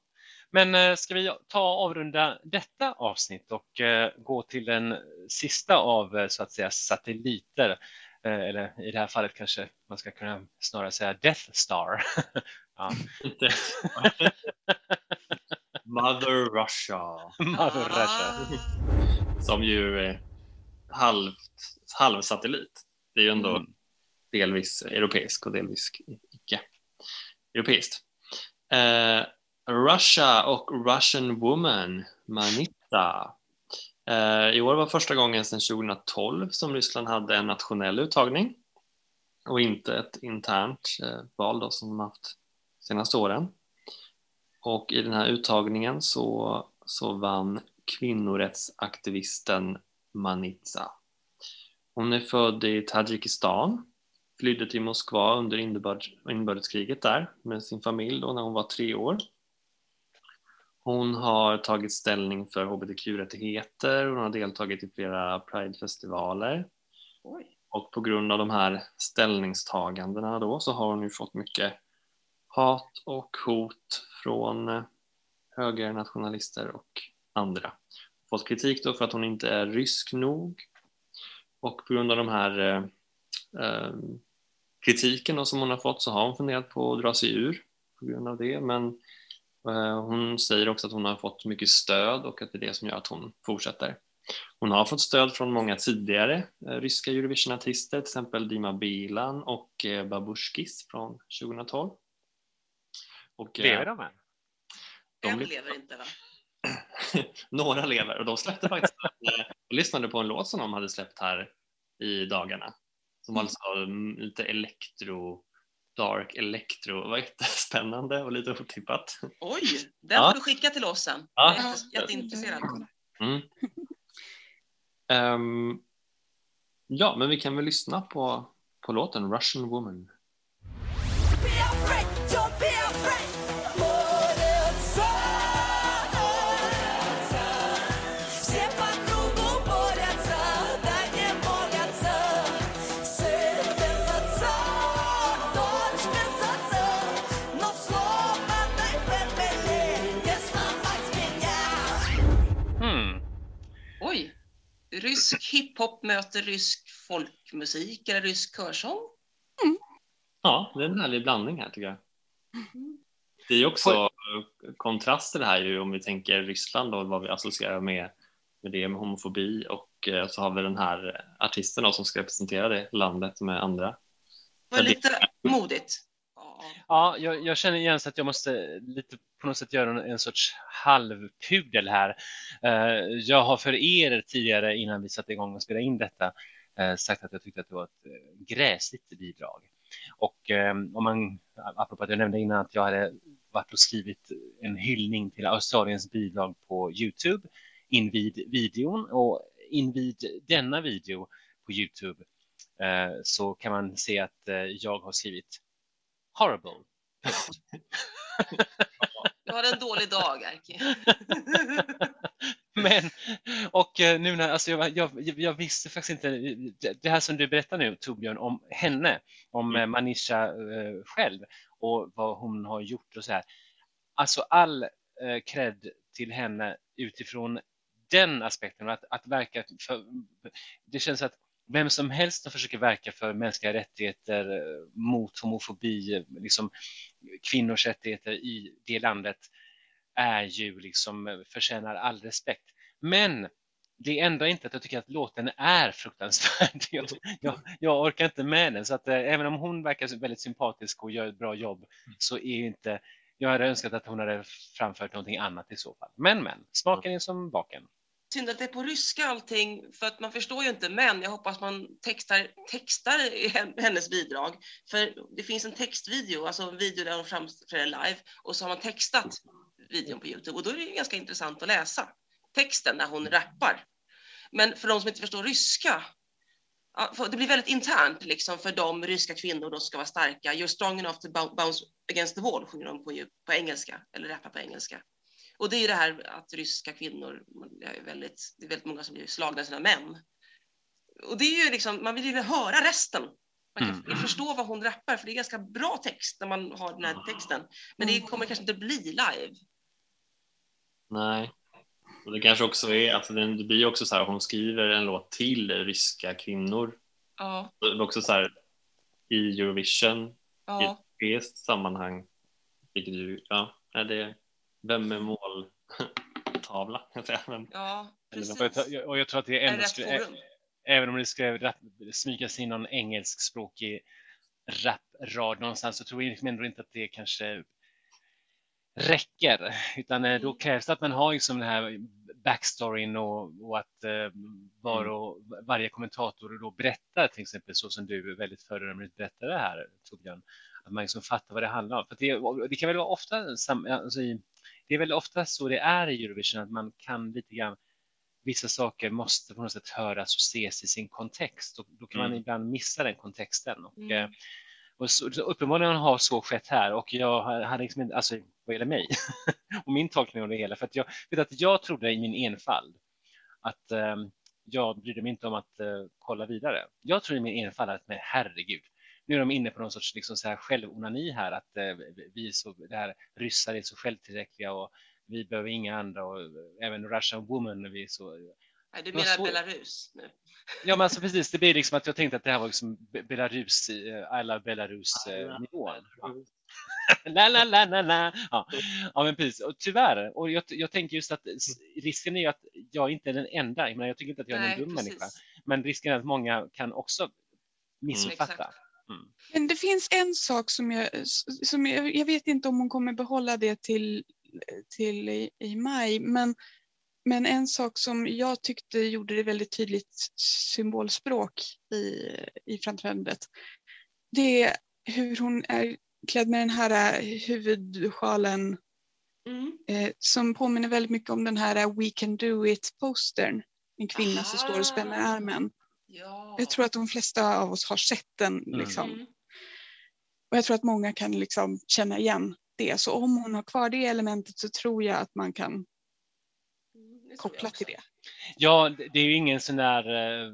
men eh, ska vi ta och avrunda detta avsnitt och eh, gå till den sista av så att säga satelliter, eller i det här fallet kanske man ska kunna snarare säga Death Star. ja. Mother Russia. Mother Russia. Ah, Som ju är halvt, halvsatellit. Det är ju ändå Mm. delvis europeisk och delvis icke europeiskt. Eh, Russia och Russian Woman, Manita. Eh, I år var första gången sedan 2012 som Ryssland hade en nationell uttagning och inte ett internt eh, val då, som de haft de senaste åren. Och i den här uttagningen så, så vann kvinnorättsaktivisten Manitsa. Hon är född i Tadzjikistan, flydde till Moskva under inbörd- inbördeskriget där med sin familj då när hon var tre år. Hon har tagit ställning för hbtq-rättigheter, hon har deltagit i flera Pride-festivaler. Och på grund av de här ställningstagandena då så har hon ju fått mycket hat och hot från eh, högernationalister och andra. Fått kritik då för att hon inte är rysk nog. Och på grund av de här eh, eh, kritiken som hon har fått så har hon funderat på att dra sig ur på grund av det. Men hon säger också att hon har fått mycket stöd och att det är det som gör att hon fortsätter. Hon har fått stöd från många tidigare eh, ryska Eurovision-artister, till exempel Dima Bilan och eh, Babushkis från 2012. Och, eh, Lever de än? De En lever. lever inte va? några lever och de släppte faktiskt eh, jag lyssnade på en låt som de hade släppt här i dagarna som var alltså mm, lite elektro dark electro, det var jättespännande och lite otippat. Oj, den Ja. får du skicka till oss sen. Ja. Jag är jätte- jätteintresserad. Mm. Ehm, ja, men vi kan väl lyssna på, på låten Russian Woman. Rysk hiphop möter rysk folkmusik eller rysk körsång. Ja, det är en härlig blandning här tycker jag. Det är ju också kontraster här ju om vi tänker Ryssland och vad vi associerar med, med det med homofobi och eh, så har vi den här artisten då, som ska representera det landet med andra. Det var lite modigt. Ja. Ja, jag, jag känner igen så att jag måste lite på något sätt göra en, en sorts halvpudel här. Eh, jag har för er tidigare innan vi satte igång och spelade in detta eh, sagt att jag tyckte att det var ett eh, gräsligt bidrag. Och om man, apropå att jag nämnde innan att jag hade varit och skrivit en hyllning till Australiens bidrag på Youtube invid videon och invid denna video på Youtube så kan man se att jag har skrivit horrible. Hade en dålig dag, Erki. Men, och eh, nu när, alltså jag, jag, jag visste faktiskt inte, det- här som du berättar nu Torbjörn om henne, om Mm. mm. Manisha eh, själv och vad hon har gjort och så här. Alltså all eh, cred till henne utifrån den aspekten, att, att verka för, det känns att vem som helst som försöker verka för mänskliga rättigheter, eh, mot homofobi, liksom kvinnors rättigheter i det landet är ju liksom eh, förtjänar all respekt. Men det ändrar inte att jag tycker att låten är fruktansvärd. Jag, jag, jag orkar inte med den så att eh, även om hon verkar väldigt sympatisk och gör ett bra jobb så är ju inte jag hade önskat att hon hade framfört någonting annat i så fall. Men men, smaken är som baken. Synd att det är på ryska allting, för att man förstår ju inte, men jag hoppas man textar, textar hennes bidrag. För det finns en textvideo, alltså en video där hon framträder live, och så har man textat videon på Youtube, och då är det ju ganska intressant att läsa texten när hon rappar. Men för de som inte förstår ryska, det blir väldigt internt liksom för de ryska kvinnor som ska vara starka. You're strong enough to bounce against the wall, sjunger de på, på engelska, eller rappar på engelska. Och det är det här att ryska kvinnor, det är väldigt, det är väldigt många som blir slagna av sina män. Och det är ju liksom, man vill ju höra resten. Man kan Mm. förstå vad hon rappar, för det är ganska bra text när man har den här texten. Men det kommer kanske inte bli live. Nej. Och det kanske också är, alltså det blir också så här, hon skriver en låt till ryska kvinnor. Ja, Det är också så här i Eurovision, i ja. ett europeiskt sammanhang, vilket ju, ja, är det, vem är måltavla? Vem, Ja, precis. och jag tror att det Är ändå skulle, även om det skulle rap, smygas in någon engelskspråkig raprad någonstans så tror jag liksom ändå inte att det kanske räcker. Utan eh, då Mm. krävs det att man har liksom den här backstoryn och, och att eh, var och, varje kommentator då berättar till exempel så som du väldigt föredömligt berättade här Torbjörn. Att man liksom fattar vad det handlar om. För det, det kan väl vara ofta, sam- alltså i, det är väl ofta så det är i Eurovision att man kan lite grann vissa saker måste på något sätt höras och ses i sin kontext och då kan man Mm. ibland missa den kontexten. Och, Mm och så, uppenbarligen har så skett här och jag hade liksom inte, alltså vad gäller mig? Och min tolkning av det hela, för att jag vet att jag trodde i min enfald att eh, jag brydde mig inte om att eh, kolla vidare. Jag tror i min enfald att men herregud, nu är de inne på någon sorts liksom så här självonani här, att eh, vi är så, det här ryssar är så självtillräckliga och vi behöver inga andra och eh, även Russian woman, vi är så Nej, du menar så- Belarus nu? Ja, men alltså precis, det blir liksom att jag tänkte att det här var liksom Be- Belarus, eh, I love Belarus eh, nivån. Ja. la, la, la, la, la. Ja. ja, men precis. Och tyvärr, och jag, jag tänker just att risken är ju att jag inte är den enda. Jag, menar, jag tycker inte att jag är en dum människa, men risken är att många kan också missuppfatta. Exakt. Mm. Men det finns en sak som jag, som jag, jag vet inte om hon kommer behålla det till, till i, i maj, men, men en sak som jag tyckte gjorde det väldigt tydligt symbolspråk i, i framträdandet, det är hur hon är klädd med den här huvudsjalen Mm. eh, som påminner väldigt mycket om den här We can do it-postern. En kvinna som står och spänner Ah. armen. Ja. Jag tror att de flesta av oss har sett den. Liksom. Mm. Och jag tror att många kan liksom känna igen det. Så om hon har kvar det elementet så tror jag att man kan Mm, det tror jag koppla också. till det. Ja, det är ju ingen sån där, eh,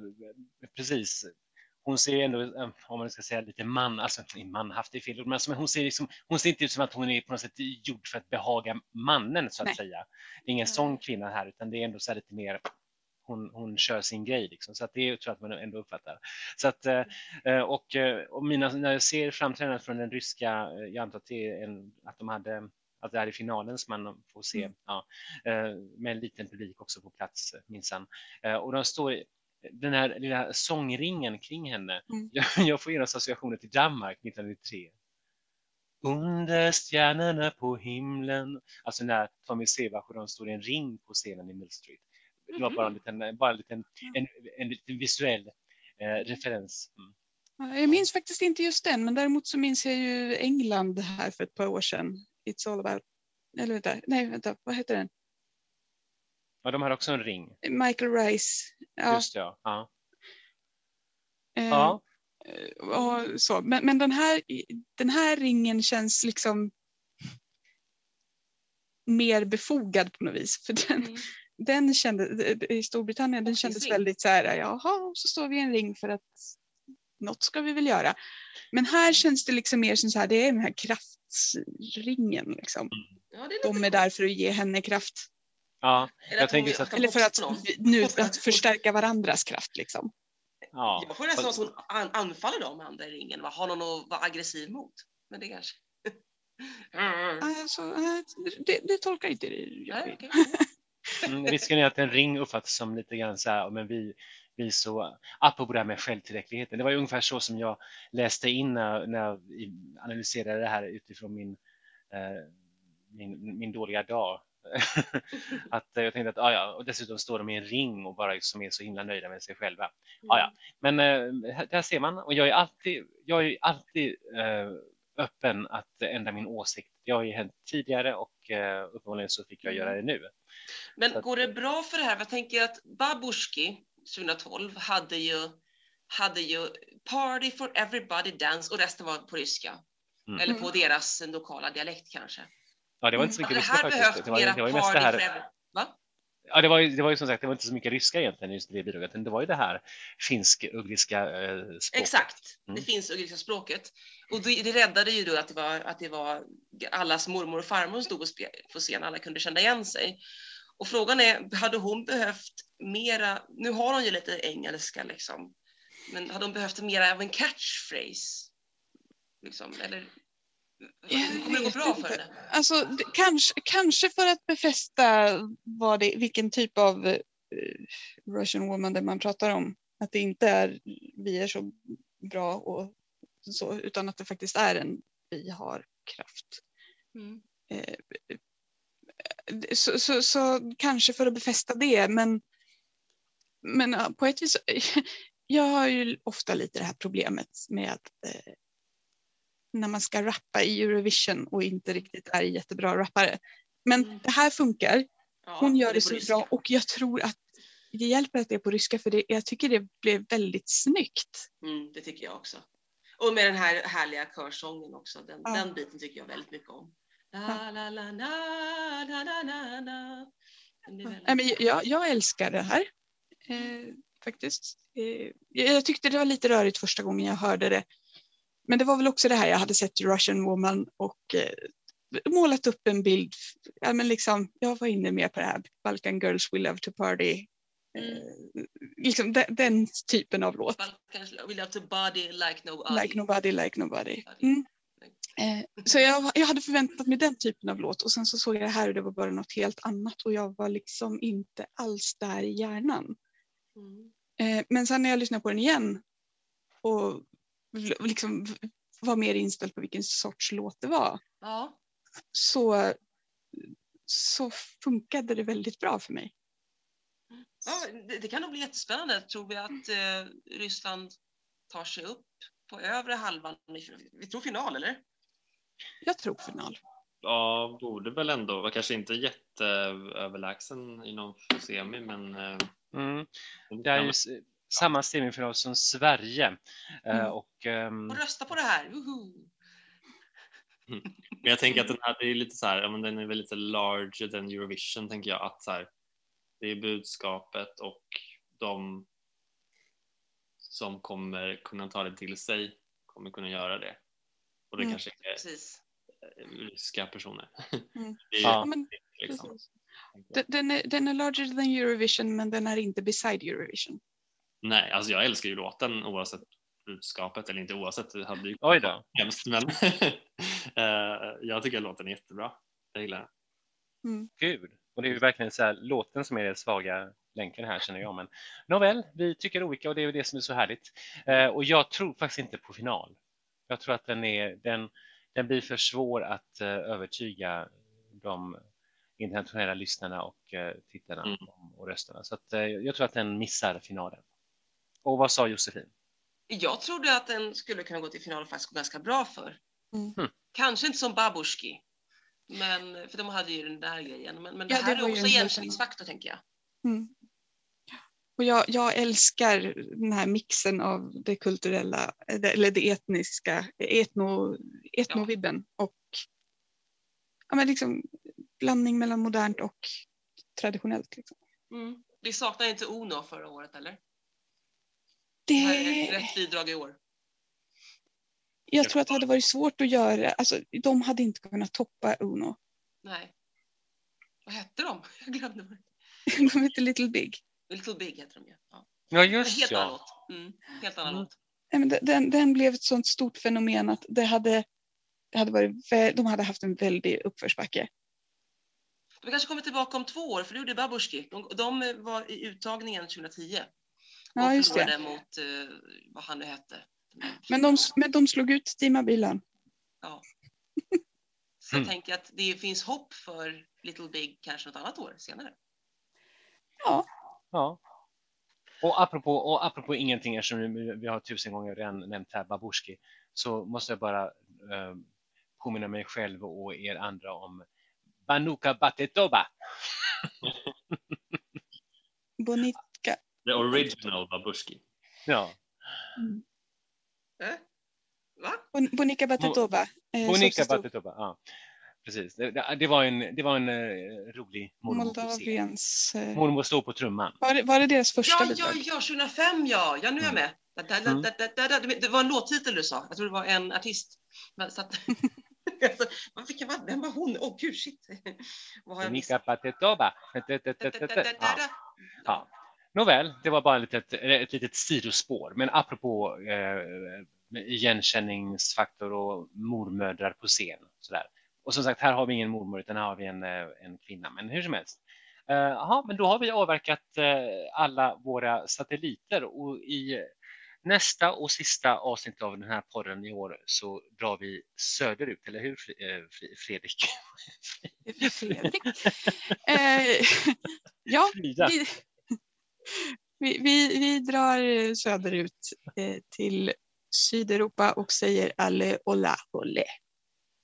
precis. Hon ser ändå, eh, om man ska säga lite man, alltså inte manhaft i fel men alltså, hon ser, liksom, hon ser inte ut som att hon är på något sätt gjord för att behaga mannen så att Nej. säga. Det är ingen Nej. sån kvinna här, utan det är ändå så här lite mer, hon, hon kör sin grej liksom, så att det tror jag att man ändå uppfattar. Så att, eh, och, och mina, när jag ser framträdandet från den ryska, jag antar att det är en, att de hade att det är i finalen som man får se, Mm. ja, eh, med en liten publik också på plats minsann. Eh, Och de står i- den här lilla sångringen kring henne. Mm. Jag, jag får genast associationer till Danmark 1993. Under stjärnorna på himlen. Alltså när Tommy Sebach och de står i en ring på scenen i Mill Street. Det var bara en liten, bara en liten, en, en liten visuell eh, referens. Mm. Ja, Jag minns faktiskt inte just den, men däremot så minns jag ju England här för ett par år sedan. It's all about, eller vänta, nej vänta, vad heter den? Ja, de har också en ring. Michael Rice. Ja, Just det, ja. ja. eh, ja. och så. Men, men den, här, den här ringen känns liksom mer befogad på något vis. För den, Mm. den kände, i Storbritannien den kändes väldigt så här, jaha, så står vi i en ring för att något ska vi väl göra. Men här känns det liksom mer som så här, det är den här kraftringen liksom. Ja, det är De är där för att ge henne kraft. Ja, Eller jag att tänker hon- så att, Eller för att, nu, att förstärka varandras kraft liksom. ja. Jag får nästan att hon an- anfaller de andra i ringen, va? har någon att vara aggressiv mot. Men det kanske... Mm. Alltså, det, det tolkar inte Nej, okej. Mm, risken är att en ring uppfattas som lite grann så här, men vi, vi är så, apropå det här med självtillräckligheten. Det var ju ungefär så som jag läste in när, när jag analyserade det här utifrån min, eh, min, min dåliga dag. att eh, jag tänkte att, ah, ja, och dessutom står de i en ring och bara som är så himla nöjda med sig själva. Ja, ja. Men eh, här- där ser man, och jag är alltid, jag är alltid eh, öppen att ändra min åsikt. Det har ju hänt tidigare och eh, uppenbarligen så fick jag göra det nu. Men att- går det bra för det här? Jag tänker att Babushki 2012 hade ju, hade ju Party for everybody dance och resten var på ryska. Mm. Eller på deras lokala dialekt kanske. Ja, det var inte så mycket det ryska här faktiskt. Det var, det var ju mest det här. Va? Ja, det var ju, det var ju som sagt, det var inte så mycket ryska egentligen just det bidraget, utan det var ju det här finsk-ugriska eh, språket. Exakt, Mm. det finns ugriska språket. Och det, det räddade ju då att det var, att det var allas mormor och farmor stod på scen, alla kunde känna igen sig. Och frågan är, hade hon behövt mera, nu har hon ju lite engelska liksom, men hade hon behövt mera av en catchphrase? Liksom, eller kommer det gå bra för henne? Alltså, det, kanske, kanske för att befästa vad det, vilken typ av eh, Russian woman det man pratar om. Att det inte är vi är så bra och så, utan att det faktiskt är en vi har kraft. Mm. Eh, så, så, så kanske för att befästa det, men, men på ett vis, jag har ju ofta lite det här problemet med att eh, när man ska rappa i Eurovision och inte riktigt är jättebra rappare. Men Mm. det här funkar, Ja, hon gör det på så ryska. bra och jag tror att det hjälper att det är på ryska för det, jag tycker det blev väldigt snyggt. Mm, det tycker jag också. Och med den här härliga körsången också, den, Ja. den biten tycker jag väldigt mycket om. La, la, la, Nej, men jag, jag älskar det här. Eh, faktiskt. Eh, jag tyckte det var lite rörigt första gången jag hörde det. Men det var väl också det här jag hade sett Russian Woman och eh, målat upp en bild. Ja, men liksom, jag var inne mer på det här. Balkan Girls We Love to Party. Eh, liksom den, den typen av låt. Balkans We love to body like no other. Like nobody, like nobody. Mm. Eh, så jag, jag hade förväntat mig den typen av låt och sen så såg jag det här och det var bara något helt annat och jag var liksom inte alls där i hjärnan. Mm. Eh, men sen när jag lyssnade på den igen och liksom var mer inställd på vilken sorts låt det var Ja, så, så funkade det väldigt bra för mig. ja det, det kan nog bli jättespännande. Tror vi att eh, Ryssland tar sig upp på övre halvan? i- Vi tror final, eller? Jag tror final. Ja, borde väl ändå vara kanske inte jätteöverlägsen inom semi, men eh, Mm. Det är ju samma semifinal som Sverige. Eh, Mm. och, ehm, Och rösta på det här! Woho! Men jag tänker att den här är lite så här, ja, men den är väl lite larger than Eurovision tänker jag att så här, det är budskapet och de som kommer kunna ta det till sig kommer kunna göra det. Och det Mm. kanske är Precis. eh, ryska personer. Mm. Det är Ja. Men, liksom. Den, är, den är larger than Eurovision men den är inte beside Eurovision. Nej, alltså jag älskar ju låten oavsett budskapet, eller inte oavsett, det hade ju Oj då. hemskt, men eh, jag tycker att låten är jättebra. Jag gillar den. Gud. Och det är ju verkligen så här, låten som är den svaga länken här känner jag. Men nåväl, vi tycker olika och det är ju det som är så härligt. Eh, och jag tror faktiskt inte på final. Jag tror att den, är, den, den blir för svår att eh, övertyga de internationella lyssnarna och eh, tittarna Mm. och rösterna. Så att, eh, jag tror att den missar finalen. Och vad sa Josefin? Jag trodde att den skulle kunna gå till final och faktiskt gå ganska bra för. Mm. Kanske inte som Babushki. Men, för de hade ju den där grejen. Men, men det Ja, det här är också igenkänningsfaktor tänker jag. Mm. Och jag, jag älskar den här mixen av det kulturella, eller det etniska, etno, etnovibben och ja, men liksom blandning mellan modernt och traditionellt. Liksom. Mm. Vi saknar inte Uno förra året eller? Det här är Det, rätt bidrag i år. Jag tror att det hade varit svårt att göra, alltså de hade inte kunnat toppa Uno. Nej. Vad hette de? Jag glömde. vad- De heter Little Big. Little Big heter de ju. Ja. Ja, just helt annan ja. låt. Mm. Helt annan Mm. låt. Nej, men den- den, blev ett sånt stort fenomen att det hade, det hade varit, de hade haft en väldig uppförsbacke. De kanske kommer tillbaka om två år, för det gjorde Babushki. De, de var i uttagningen 2010 och Ja, just förlorade det. mot, eh, vad han nu hette. Men de, men de slog ut Stima Bilan. Ja. Så jag Mm. tänker att det finns hopp för Little Big kanske något annat år senare. Ja, Ja. Och apropå, och apropå ingenting, eftersom vi, vi har tusen gånger redan nämnt här Babushki, så måste jag bara eh, påminna mig själv och er andra om Banuka Batetoba. Bonica. The original Babushki. Ja, Eh? Va? Bon, Bonica Batetoba. eh, stod Batetoba. Ja, precis. Det, var en, det var en eh, rolig mormor. Moldaviens... eh, Mormor slår på trumman. Var det, var det deras första Ja, ja, bidrag? ja, 2005 ja. Ja, nu är jag Mm. med. Mm. Det var en låttitel du sa. Jag tror det var en artist. Men, så att, alltså, vad- vilken var, vem var hon? Åh gud, shit. Vad har jag missat? Ja. Ja. Nåväl, det var bara ett litet, ett litet sidospår. Men apropå eh, igenkänningsfaktor och mormödrar på scen. Sådär. Och som sagt, här har vi ingen mormor utan här har vi en, eh, en kvinna. Men hur som helst. Eh, Jaha, men då har vi avverkat eh, alla våra satelliter och i nästa och sista avsnitt av den här podden i år så drar vi söderut, eller hur eh, Fredrik? Fredrik. Eh, ja, vi, vi, vi, vi drar söderut eh, till Sydeuropa och säger alle hola ole.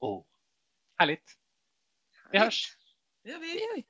Oh. Härligt. Vi hörs. Det gör Det vi. gör